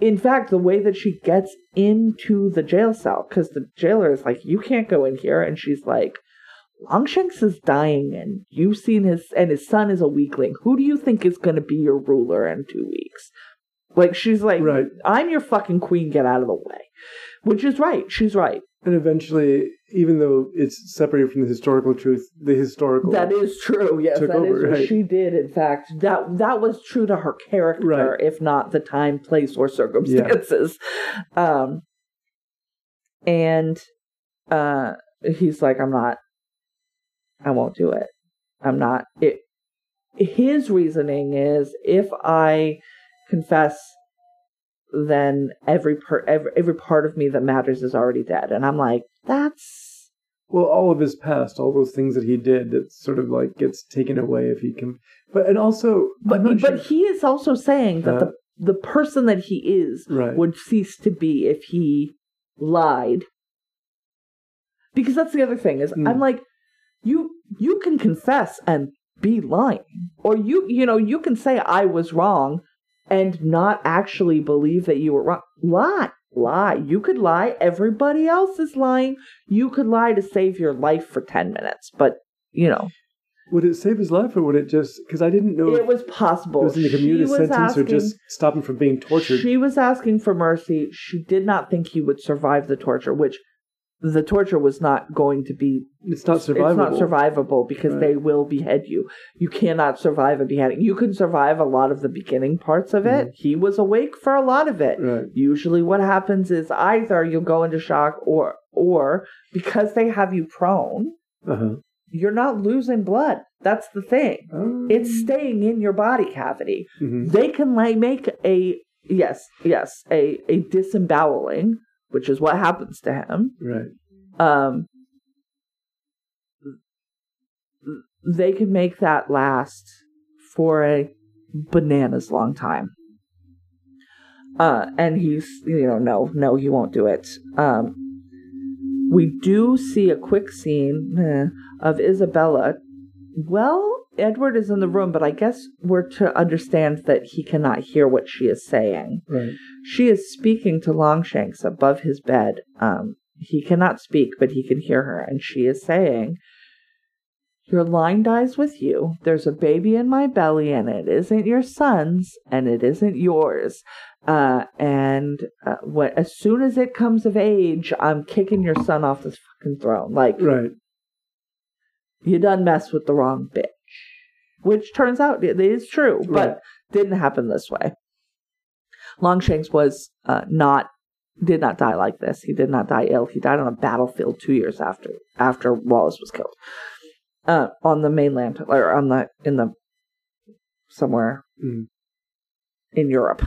in fact the way that she gets into the jail cell because the jailer is like you can't go in here. And she's like longshanks is dying and you've seen his and his son is a weakling who do you think is going to be your ruler in two weeks like she's like Right. i'm your fucking queen get out of the way which is right she's right And eventually, even though it's separated from the historical truth, the historical That is true. Yes, that is over, what right. she did. In fact, that that was true to her character, Right. if not the time, place, or circumstances. Um, and uh, he's like, "I'm not. I won't do it. I'm not." It. His reasoning is, if I confess, then every per every, every part of me that matters is already dead, and I'm like, that's well, all of his past, all those things that he did, that sort of like gets taken away if he can. But and also, But but sure- he is also saying that Uh, the the person that he is right, would cease to be if he lied. Because that's the other thing is Mm. I'm like you you can confess and be lying or you you know you can say I was wrong and not actually believe that you were wrong. Lie. Lie. You could lie. Everybody else is lying. You could lie to save your life for 10 minutes, but you know, would it save his life or would it just? Because I didn't know it was possible. it was in the commuted sentence or just stop him from being tortured. She was asking for mercy. She did not think he would survive the torture, which the torture was not going to be. it's not survivable. It's not survivable because Right. they will behead you. You cannot survive a beheading. You can survive a lot of the beginning parts of it. Mhm. He was awake for a lot of it. Right. Usually, what happens is either you'll go into shock, or or because they have you prone, Uh huh. you're not losing blood. That's the thing. It's staying in your body cavity hmm they can like make a yes yes a a disemboweling which is what happens to him. Right. um they can make that last for a bananas long time. Uh and he's you know no no he won't do it. Um we do see a quick scene eh, of isabella. Well edward is in the room but i guess we're to understand that he cannot hear what she is saying Right. she is speaking to Longshanks above his bed. Um, he cannot speak, but he can hear her, and she is saying, Your line dies with you. There's a baby in my belly, and it isn't your son's, and it isn't yours. Uh, and uh, what, as soon as it comes of age, I'm kicking your son off this fucking throne. Like, Right. you done mess with the wrong bitch. Which turns out it is true, but Right. didn't happen this way. Longshanks was uh, not did not die like this. He did not die ill. He died on a battlefield two years after after Wallace was killed uh, on the mainland or on the in the somewhere Mm. in Europe.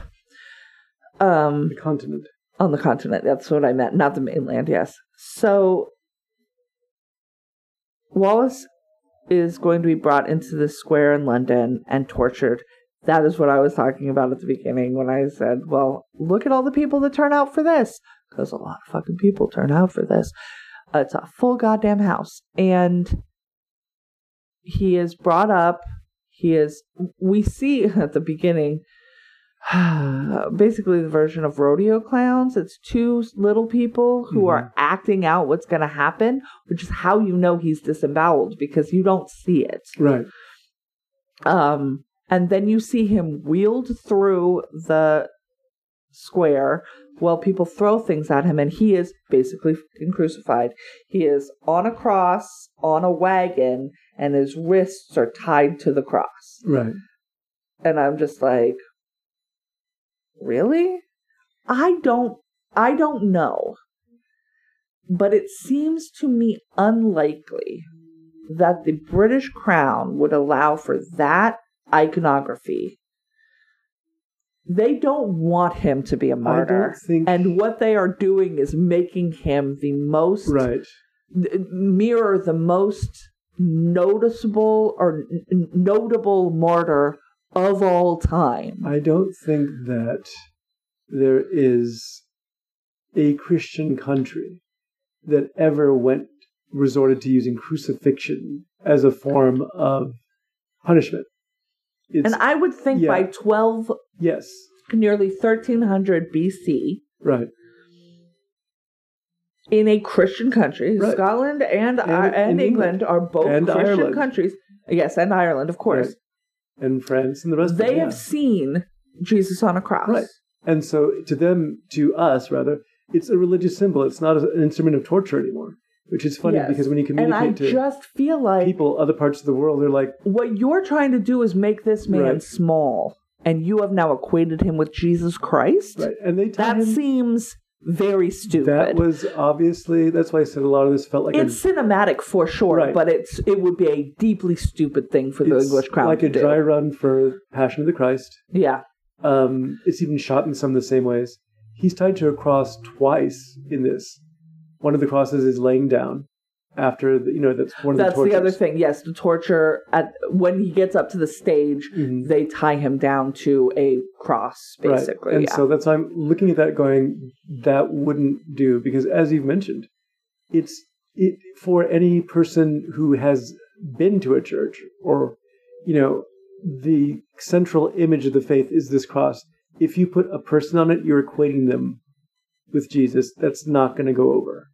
Um, The continent. on the continent. That's what I meant, not the mainland. Yes. So Wallace is going to be brought into the square in London and tortured. That is what I was talking about at the beginning when I said, "Well, look at all the people that turn out for this," because a lot of fucking people turn out for this. It's a full goddamn house, and he is brought up. He is. We see at the beginning basically the version of rodeo clowns. It's two little people who are acting out what's going to happen, which is how you know he's disemboweled because you don't see it. Right. Um, and then you see him wheeled through the square while people throw things at him, and he is basically crucified. He is on a cross, on a wagon, and his wrists are tied to the cross. Right. And I'm just like, really? I don't, I don't know. But it seems to me unlikely that the British Crown would allow for that iconography. They don't want him to be a martyr. think. And what they are doing is making him the most right. n- mirror the most noticeable or n- notable martyr of all time. I don't think that there is a Christian country that ever went resorted to using crucifixion as a form of punishment. It's, and I would think yeah. by 12, yes, nearly 1300 BC, right, in a Christian country, Right. Scotland and And and, and England, England. are both Christian Ireland. countries. Yes, and Ireland, of course. Right. And France and the rest. of They yeah. have seen Jesus on a cross. Right. And so to them, to us rather, it's a religious symbol. It's not an instrument of torture anymore, which is funny Yes. because when you And I communicate to just feel like people other parts of the world, they're like, what you're trying to do is make this man Right. small, and you have now equated him with Jesus Christ. right, and they That him. seems very stupid. That was obviously that's why I said a lot of this felt like it's cinematic for sure, Right. but it's it would be a deeply stupid thing for a, the it's English crown like a do. dry run for Passion of the Christ. Yeah, Um, it's even shot in some of the same ways. He's tied to a cross twice in this. One of the crosses is laying down after the, you know that's one of that's the the, other thing. Yes, the torture at when he gets up to the stage, Mhm. they tie him down to a cross, basically. Right. And yeah. so that's why I'm looking at that going, that wouldn't do because as you've mentioned, it's it for any person who has been to a church or you know, the central image of the faith is this cross. If you put a person on it, you're equating them with Jesus. That's not going to go over.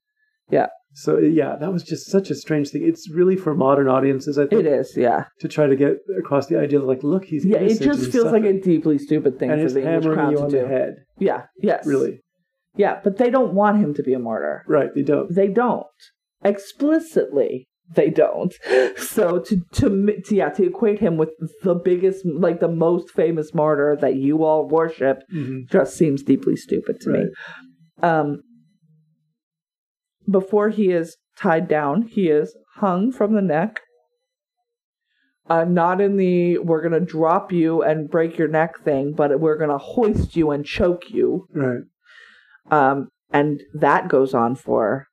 Yeah. So yeah, that was just such a strange thing. It's really for modern audiences, I think, it is. Yeah, to try to get across the idea of like, look, he's yeah. It just feels like a deeply stupid thing and for the English you to on do. the head. Yeah. Yes. Really, Yeah, but they don't want him to be a martyr. right? They don't. They don't explicitly. They don't. So to, to to yeah to equate him with the biggest like the most famous martyr that you all worship Mhm. just seems deeply stupid to me. Um, before he is tied down, he is hung from the neck. Uh, not in the we're gonna drop you and break your neck thing, but we're gonna hoist you and choke you. Right. Um, and that goes on for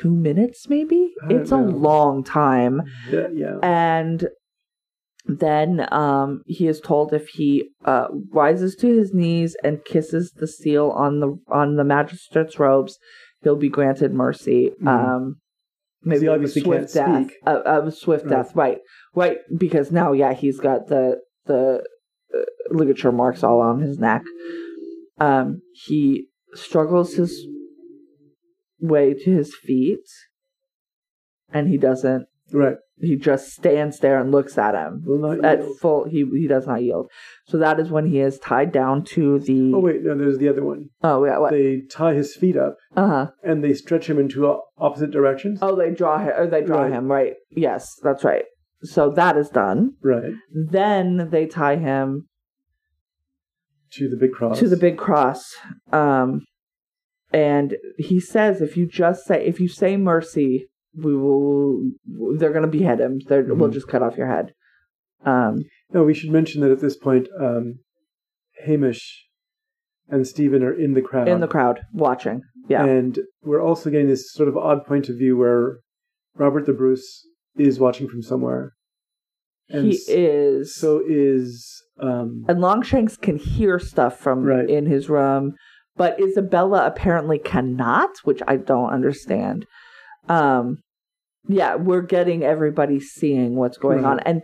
two minutes, maybe. It's a long time Yeah. yeah. and then um, he is told if he uh, rises to his knees and kisses the seal on the on the magistrate's robes, he'll be granted mercy. Mhm. Um, maybe of a swift death, of swift Right. death, right? Right, because now, yeah, he's got the the uh, ligature marks all on his neck. Um, he struggles his way to his feet, and he doesn't Right. He just stands there and looks at him at yield. full he he does not yield so that is when he is tied down to the Oh wait, no. There's the other one. oh yeah what They tie his feet up uh-huh and they stretch him into o- opposite directions. oh they draw him or they draw Right. him right yes that's right so that is done Right. then they tie him To the big cross. to the big cross um and he says if you just say if you say mercy we will they're gonna behead him they're, we'll Mhm. just cut off your head um No, we should mention that at this point, um, Hamish and Stephen are in the crowd. in the crowd watching yeah And we're also getting this sort of odd point of view where Robert the Bruce is watching from somewhere. And he is So is um, And Longshanks can hear stuff from Right. in his room, but Isabella apparently cannot, which I don't understand. Um, yeah, we're getting everybody seeing what's going on, and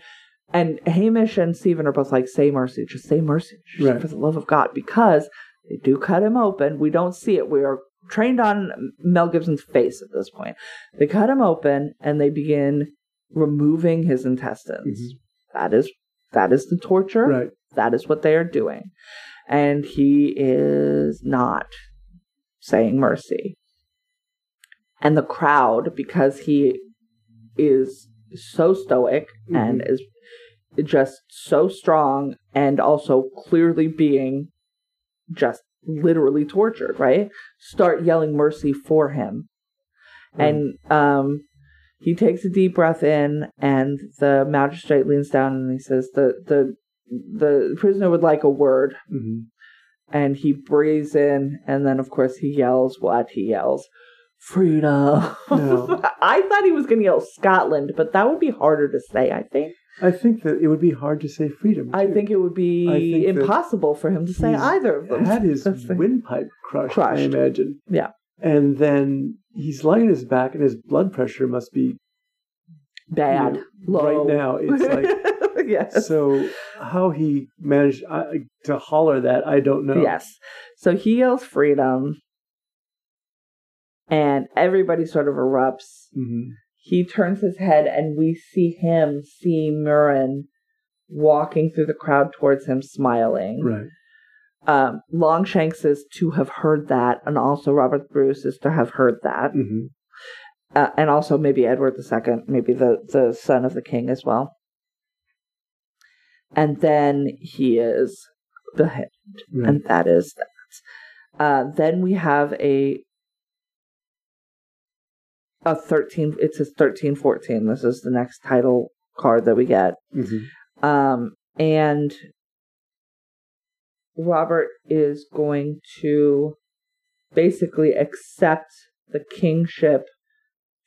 and Hamish and Stephen are both like, "Say mercy, just say mercy, just Right. for the love of God," because they do cut him open. We don't see it. We are trained on Mel Gibson's face at this point. They cut him open and they begin removing his intestines. Mhm. That is that is the torture right. That is what they are doing. And he is not saying mercy. And the crowd, because he is so stoic mm-hmm. and is just so strong and also clearly being just literally tortured, right? Start yelling mercy for him. Mm. And um he takes a deep breath in and the magistrate leans down and he says the the the prisoner would like a word. Mm-hmm. And he breathes in and then of course he yells what he yells. Freedom. No. I thought he was going to yell Scotland, but that would be harder to say, I think. I think that it would be hard to say freedom. Too. I think it would be impossible for him to say either of them. Had his windpipe crushed, crushed, I imagine. Yeah. And then he's lying on his back, and his blood pressure must be bad. You know, Low. Right now, it's like yes. So how he managed to holler that, I don't know. Yes. So he yells freedom, and everybody sort of erupts. Mm-hmm he turns his head and we see him see Murron walking through the crowd towards him smiling. Right. Um, Longshanks is to have heard that, and also Robert Bruce is to have heard that. Mm-hmm. Uh, and also maybe Edward II, maybe the, the son of the king as well. And then he is beheaded, right. and that is that. Uh, then we have a a 13 it says 13 14 this is the next title card that we get. Mm-hmm. um and robert is going to basically accept the kingship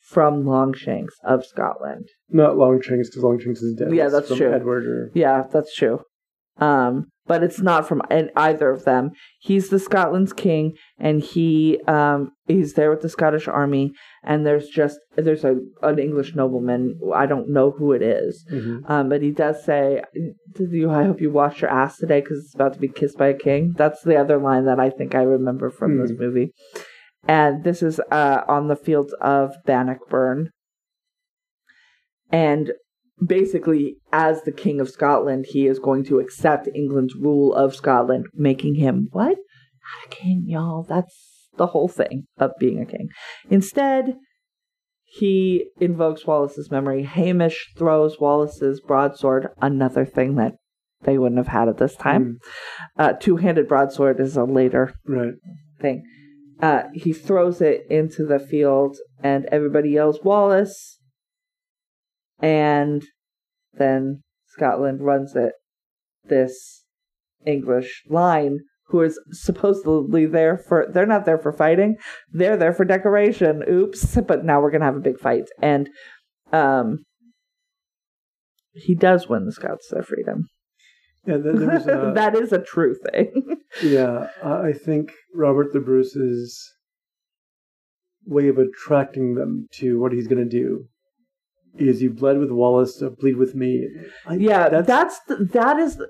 from longshanks of scotland. Not longshanks because longshanks is dead. Yeah that's true. Edward or... yeah that's true. Um but it's not from either of them. He's the Scotland's king, and he um he's there with the Scottish army. And there's just there's a an English nobleman. I don't know who it is, mm-hmm. um, but he does say, "You, I hope you wash your ass today because it's about to be kissed by a king." That's the other line that I think I remember from mm-hmm. this movie. And this is uh, on the fields of Bannockburn. And basically, as the King of Scotland, he is going to accept England's rule of Scotland, making him what? Not a king, y'all. That's the whole thing of being a king. Instead, he invokes Wallace's memory. Hamish throws Wallace's broadsword, another thing that they wouldn't have had at this time. Mm. Uh, Two handed broadsword is a later right. thing. Uh, he throws it into the field, and everybody yells, Wallace! And then Scotland runs it this English line who is supposedly there for they're not there for fighting. They're there for decoration. Oops. But now we're gonna have a big fight. And um he does win the scots their freedom. Yeah a, that is a true thing. Yeah i think robert the bruce's way of attracting them to what he's going to do is you bled with Wallace, so bleed with me. Yeah, that's, that's the, that is.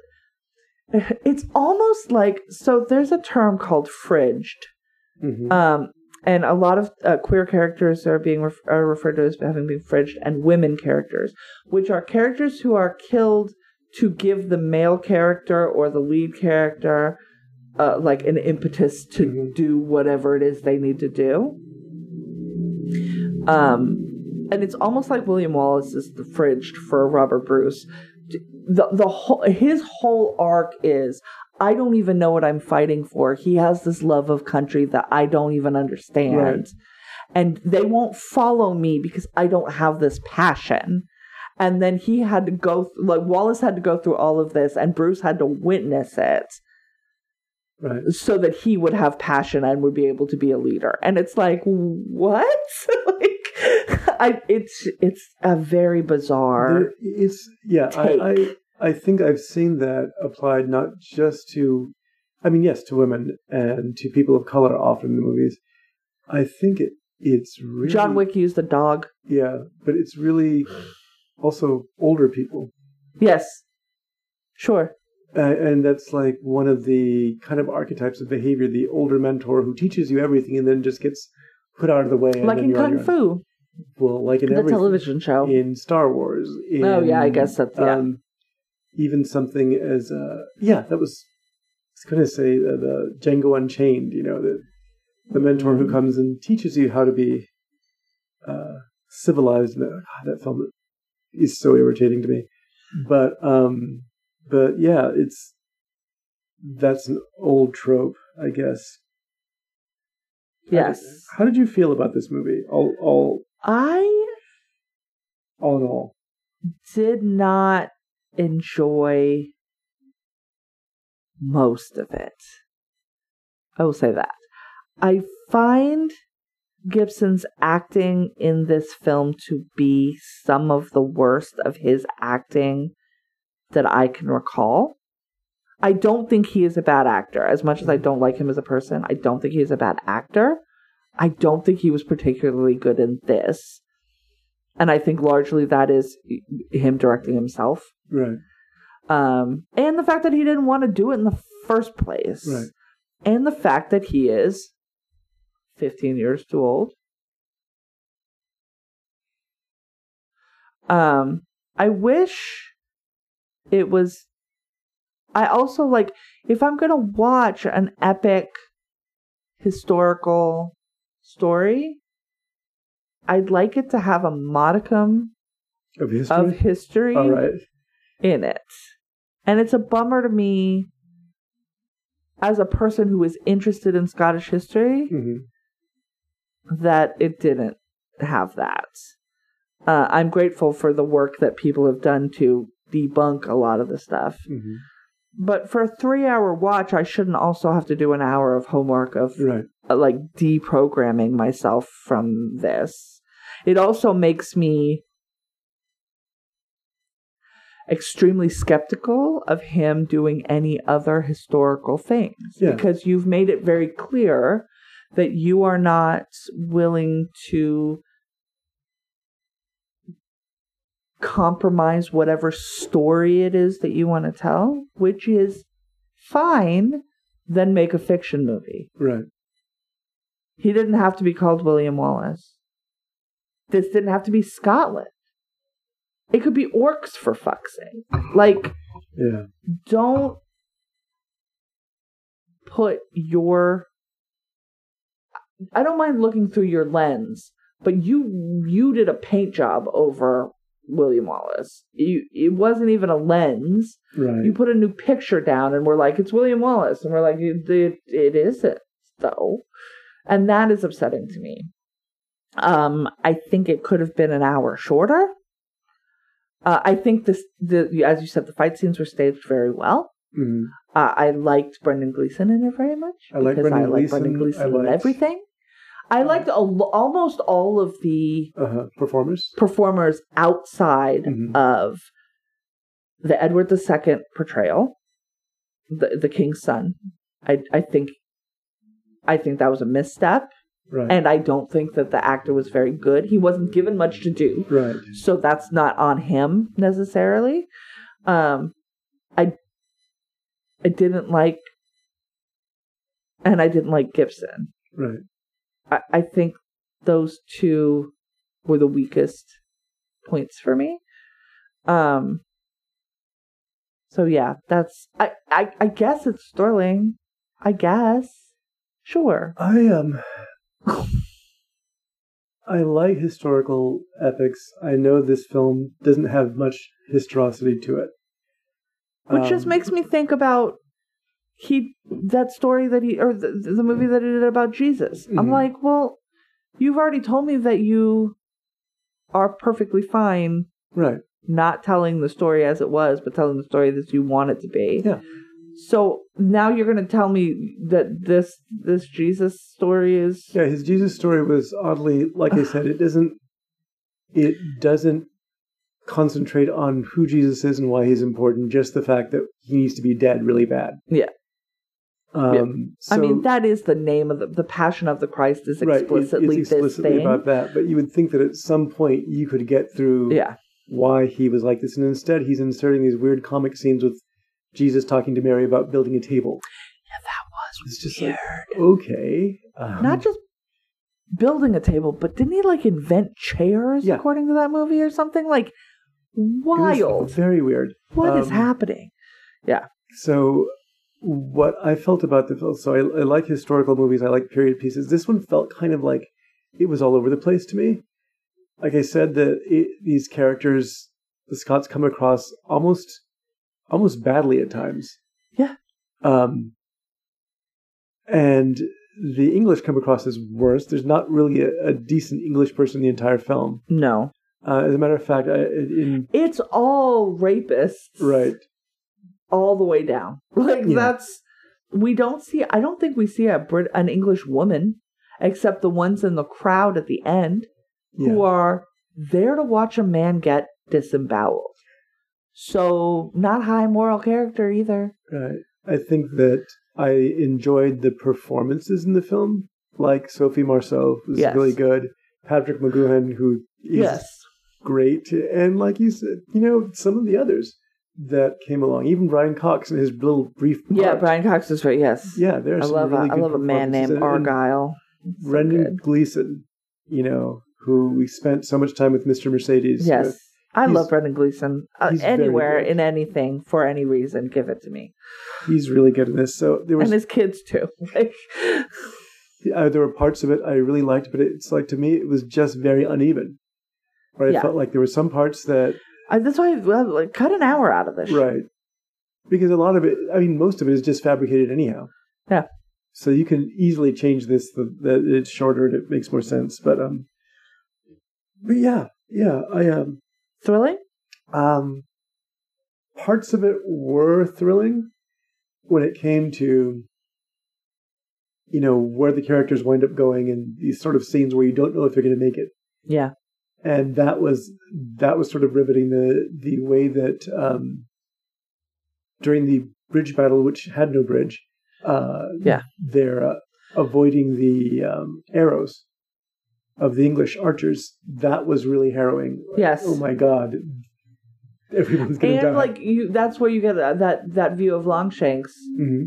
It's almost like so. There's a term called fridged, mm-hmm. um, and a lot of uh, queer characters are being ref- are referred to as having been fridged, and women characters, which are characters who are killed to give the male character or the lead character uh, like an impetus to mm-hmm. do whatever it is they need to do. Um, and it's almost like William Wallace is the fridged for Robert Bruce. The the whole his whole arc is I don't even know what I'm fighting for. He has this love of country that I don't even understand. Right. And they won't follow me because I don't have this passion. And then he had to go, like, Wallace had to go through all of this, and Bruce had to witness it. Right. So that he would have passion and would be able to be a leader. And it's like, what? like, I, it's it's a very bizarre. There, it's yeah. I, I I think I've seen that applied not just to, I mean, yes, to women and to people of color often in the movies. I think it it's really John Wick used a dog. Yeah, but it's really also older people. Yes, sure. Uh, and that's like one of the kind of archetypes of behavior the older mentor who teaches you everything and then just gets put out of the way. Like in Kung Fu. Well, like in the television show in Star Wars. In, oh yeah, I guess that's yeah. Um, even something as uh, yeah, that was. I was going to say uh, the Django Unchained. You know, the the mentor who Mhm. comes and teaches you how to be uh, civilized. And that, God, that film is so irritating to me. But um, but yeah, it's that's an old trope, I guess. Yes. How did you feel about this movie? All all I all in all. did not enjoy most of it. I will say that. I find Gibson's acting in this film to be some of the worst of his acting that I can recall. I don't think he is a bad actor. As much as I don't like him as a person, I don't think he is a bad actor. I don't think he was particularly good in this. And I think largely that is him directing himself. Right. Um, and the fact that he didn't want to do it in the first place. Right. And the fact that he is 15 years too old. Um, I wish it was. I also like, if I'm going to watch an epic historical story, I'd like it to have a modicum Of history. of history all right. in it. And it's a bummer to me as a person who is interested in Scottish history hmm that it didn't have that. Uh, I'm grateful for the work that people have done to debunk a lot of the stuff. hmm But for a three hour watch, I shouldn't also have to do an hour of homework of Right. uh, like deprogramming myself from this. It also makes me extremely skeptical of him doing any other historical things Yeah. because you've made it very clear that you are not willing to compromise whatever story it is that you want to tell, which is fine, then make a fiction movie. Right. He didn't have to be called William Wallace. This didn't have to be Scotland. It could be orcs for fuck's sake. Like, Yeah. don't put your I don't mind looking through your lens, but you you did a paint job over William Wallace. You it wasn't even a lens. Right. You put a new picture down and we're like, it's William Wallace. And we're like, it, it, it isn't, though. And that is upsetting to me. Um, I think it could have been an hour shorter. Uh, I think this, the as you said, the fight scenes were staged very well. hmm Uh, I liked Brendan Gleeson in it very much. I like because Brendan I like Brendan Gleeson. I liked- everything. I liked a, almost all of the Uh-huh. Performers. performers outside Mhm. of the Edward II portrayal, the the king's son. I I think I think that was a misstep, Right. and I don't think that the actor was very good. He wasn't given much to do, right. so that's not on him necessarily. Um, I I didn't like, and I didn't like Gibson. Right. I, I think those two were the weakest points for me. Um so yeah, that's I, I I guess it's Sterling. I guess. Sure. I um I like historical epics. I know this film doesn't have much historicity to it. Which just Um, makes me think about he that story that he or the, the movie that he did about Jesus. I'm Mhm. like, well, you've already told me that you are perfectly fine right. not telling the story as it was, but telling the story that you want it to be. Yeah. So now you're going to tell me that this this Jesus story is Yeah, his Jesus story was oddly like I said, it doesn't it doesn't concentrate on who Jesus is and why he's important, just the fact that he needs to be dead really bad. Yeah. Um I mean that is the name of the the Passion of the Christ is right, it- explicitly, it's explicitly this thing. about that. But you would think that at some point you could get through Yeah. why he was like this, and instead he's inserting these weird comic scenes with Jesus talking to Mary about building a table. Yeah, that was It's just weird. like okay, um, Not just building a table, but didn't he like invent chairs Yeah. according to that movie or something? Like wild. very weird. What is um, happening? Yeah. So, what I felt about the film, so I, I like historical movies, I like period pieces. This one felt kind of like it was all over the place to me. Like I said, that it, these characters, the Scots come across almost, almost badly at times. Yeah. Um, and the English come across as worse. There's not really a, a decent English person in the entire film. No. Uh, as a matter of fact, I, in It's all rapists. right, All the way down. Like Yeah. that's we don't see I don't think we see a Brit an English woman except the ones in the crowd at the end yeah. who are there to watch a man get disemboweled. So not high moral character either. Right. I think that I enjoyed the performances in the film, like Sophie Marceau, who's Yes. really good, Patrick McGoohan, who is yes. great, and like you said, you know, some of the others that came along, even Brian Cox in his little brief part. Yeah, Brian Cox is right. Yes. Yeah, there's. I love really a, I good love a man named and- and Argyle. So Brendan good. Gleeson, you know, who we spent so much time with Mr. Mercedes. Yes. with. I he's- love Brendan Gleeson. Uh, anywhere, in anything, for any reason, give it to me. He's really good in this. So there was And his kids too. Like, uh, there were parts of it I really liked, but it's like to me it was just very uneven. Right, Yeah. I felt like there were some parts that I, that's why I well, like, cut an hour out of this. shit. right because a lot of it, I mean, most of it is just fabricated anyhow. Yeah. So you can easily change this the, that it's shorter and it makes more sense. But um, but yeah, yeah, I um Thrilling. um parts of it were thrilling when it came to you know where the characters wind up going and these sort of scenes where you don't know if they're going to make it Yeah. And that was that was sort of riveting the the way that um during the bridge battle which had no bridge uh Yeah. they're uh, avoiding the um arrows of the english archers that was really harrowing Yes. oh my god everyone's gonna die And like you, that's where you get that that, that view of Longshanks, Mhm.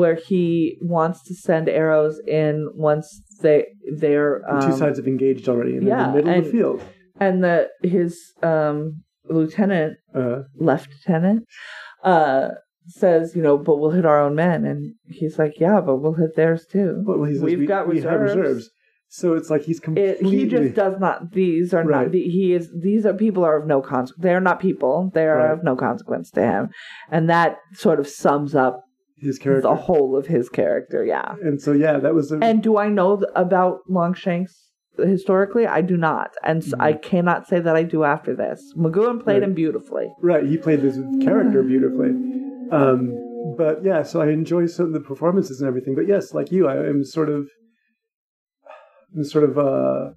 where he wants to send arrows in once they they're The um, two sides have engaged already and they're in the middle of the field and that his um lieutenant uh, lieutenant uh says you know but we'll hit our own men. And he's like yeah but we'll hit theirs too. Well, We've we, got we have reserves. reserves. So it's like he's it, completely he just does not these are Right. not he is these are people are of no consequence they are not people. They are Right. of no consequence to him. And that sort of sums up his character. the whole of his character yeah. And so yeah that was a, and do i know th- about longshanks historically i do not and I cannot say that i do after this mcgoohan played Right. him beautifully Right, he played this character beautifully. Um, but yeah, so I enjoy some of the performances and everything. But yes, like you, I am sort of, I'm sort of uh,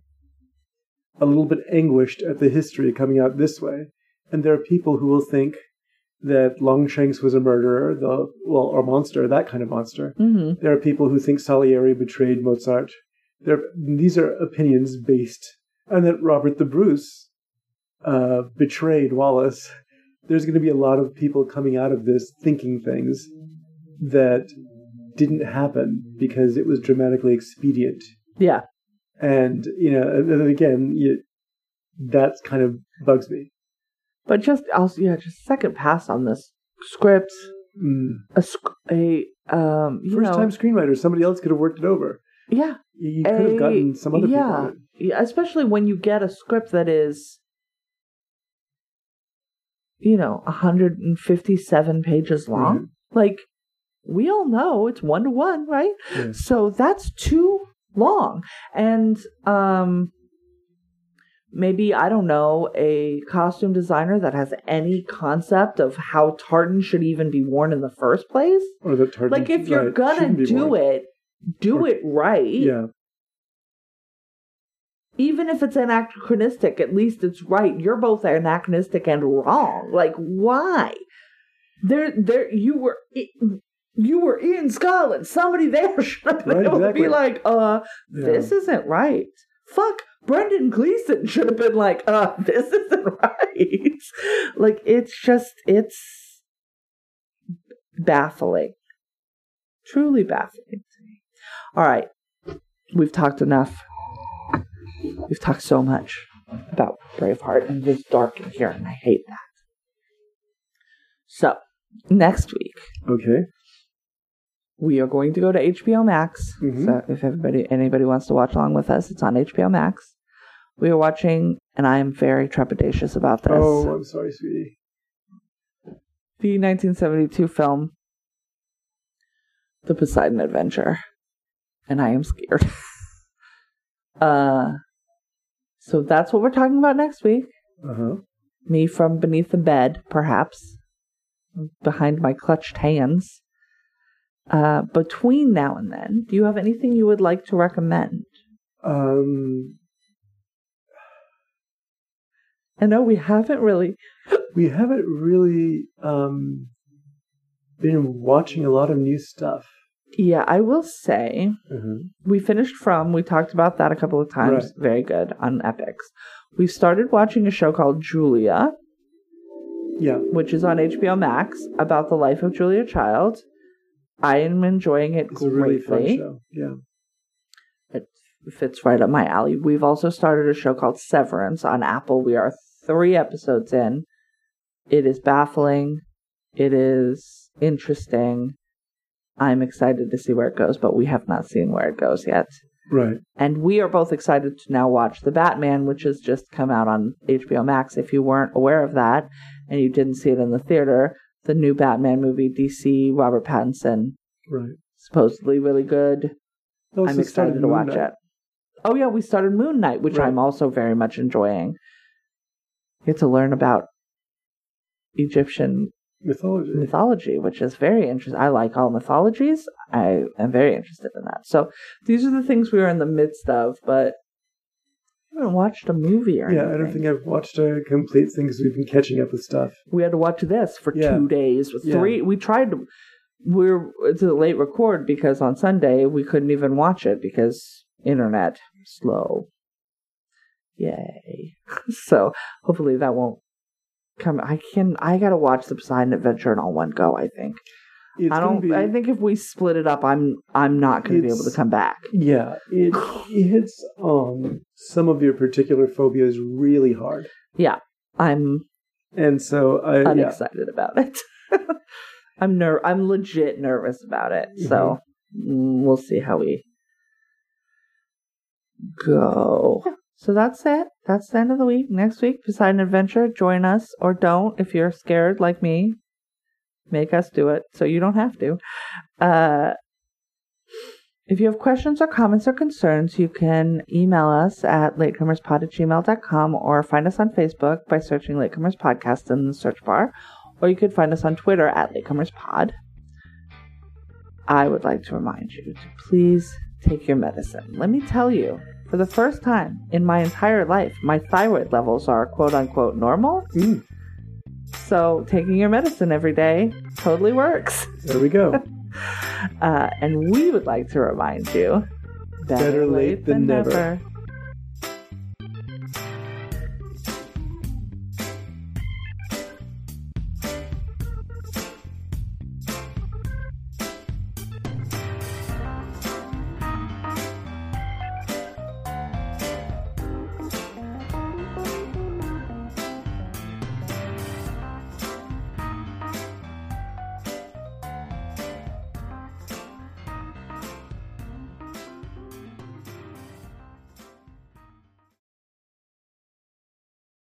a little bit anguished at the history coming out this way. And there are people who will think that Longshanks was a murderer, the well, or monster, that kind of monster. hmm There are people who think Salieri betrayed Mozart. There, these are opinions based, and that Robert the Bruce uh, betrayed Wallace. There's going to be a lot of people coming out of this thinking things that didn't happen because it was dramatically expedient. yeah And you know, and then again, you, that kind of bugs me. but just also yeah just second pass on this script Mm. a a um you First know time screenwriter, somebody else could have worked it over. Yeah You, could have gotten some other people. yeah. it. Yeah, especially when you get a script that is you know 157 pages long Mhm. like we all know it's one to one right Yeah. so that's too long and um maybe i don't know a costume designer that has any concept of how tartan should even be worn in the first place Or that tartan- like if you're right, gonna do worn. it do Or- it right Yeah. even if it's anachronistic, at least it's right. You're both anachronistic and wrong. Like why? There, there. You were, i- you were in Scotland. Somebody there should have been Right, able to be like, uh, Yeah. this isn't right. Fuck. Brendan Gleeson should have been like, uh, this isn't right. like it's just, it's baffling. Truly baffling. All right. We've talked enough. We've talked so much. about Braveheart, and it is dark in here, and I hate that. So, next week, Okay. we are going to go to HBO Max. Mhm. So, if everybody, anybody wants to watch along with us, it's on HBO Max. We are watching, and I am very trepidatious about this. Oh, I'm sorry, sweetie. the 1972 film, The Poseidon Adventure, and I am scared. uh, so that's what we're talking about next week. Uh huh. Me from beneath the bed, perhaps, behind my clutched hands. Uh, between now and then, do you have anything you would like to recommend? Um, I know we haven't really. we haven't really um been watching a lot of new stuff. Yeah, I will say Uh-huh. we finished from. We talked about that a couple of times. Right. Very good on Epix. We started watching a show called Julia, Yeah. which is on HBO Max about the life of Julia Child. I am enjoying it It's a really fun greatly. show. Yeah. It fits right up my alley. We've also started a show called Severance on Apple. We are three episodes in. It is baffling. It is interesting. I'm excited to see where it goes, but we have not seen where it goes yet. Right. And we are both excited to now watch The Batman, which has just come out on HBO Max. If you weren't aware of that and you didn't see it in the theater, the new Batman movie, DC, Robert Pattinson, Right. supposedly really good. I'm excited to watch Knight. it. Oh yeah, we started Moon Knight, which Right. I'm also very much enjoying. Get to learn about Egyptian Mythology. mythology, which is very interesting. I like all mythologies. I am very interested in that. So these are the things we are in the midst of, but I haven't watched a movie or Yeah, anything. I don't think I've watched a complete thing because we've been catching up with stuff. we had to watch this for Yeah. two days. With Yeah. Three, we tried to. We're it's a late record because on Sunday we couldn't even watch it because internet slow. Yay! so hopefully that won't come. I can. I gotta watch the Poseidon Adventure in all one go. I think. It's I don't. Be, I think if we split it up, I'm. I'm not to be able to come back. Yeah, it hits on some of your particular phobias really hard, Yeah, I'm and so I yeah, unexcited about it. I'm ner. I'm legit nervous about it. So mm, we'll see how we go. So that's it. That's the end of the week. Next week, Poseidon Adventure. Join us or don't if you're scared like me. Make us do it so you don't have to. Uh, if you have questions or comments or concerns, you can email us at latecomerspod at gmail.com or find us on Facebook by searching Latecomers Podcast in the search bar, or you could find us on Twitter at latecomerspod. I would like to remind you to please take your medicine. Let me tell you, for the first time in my entire life, my thyroid levels are quote unquote normal. Mm, So taking your medicine every day totally works. there we go. Uh, and we would like to remind you that Better late than never.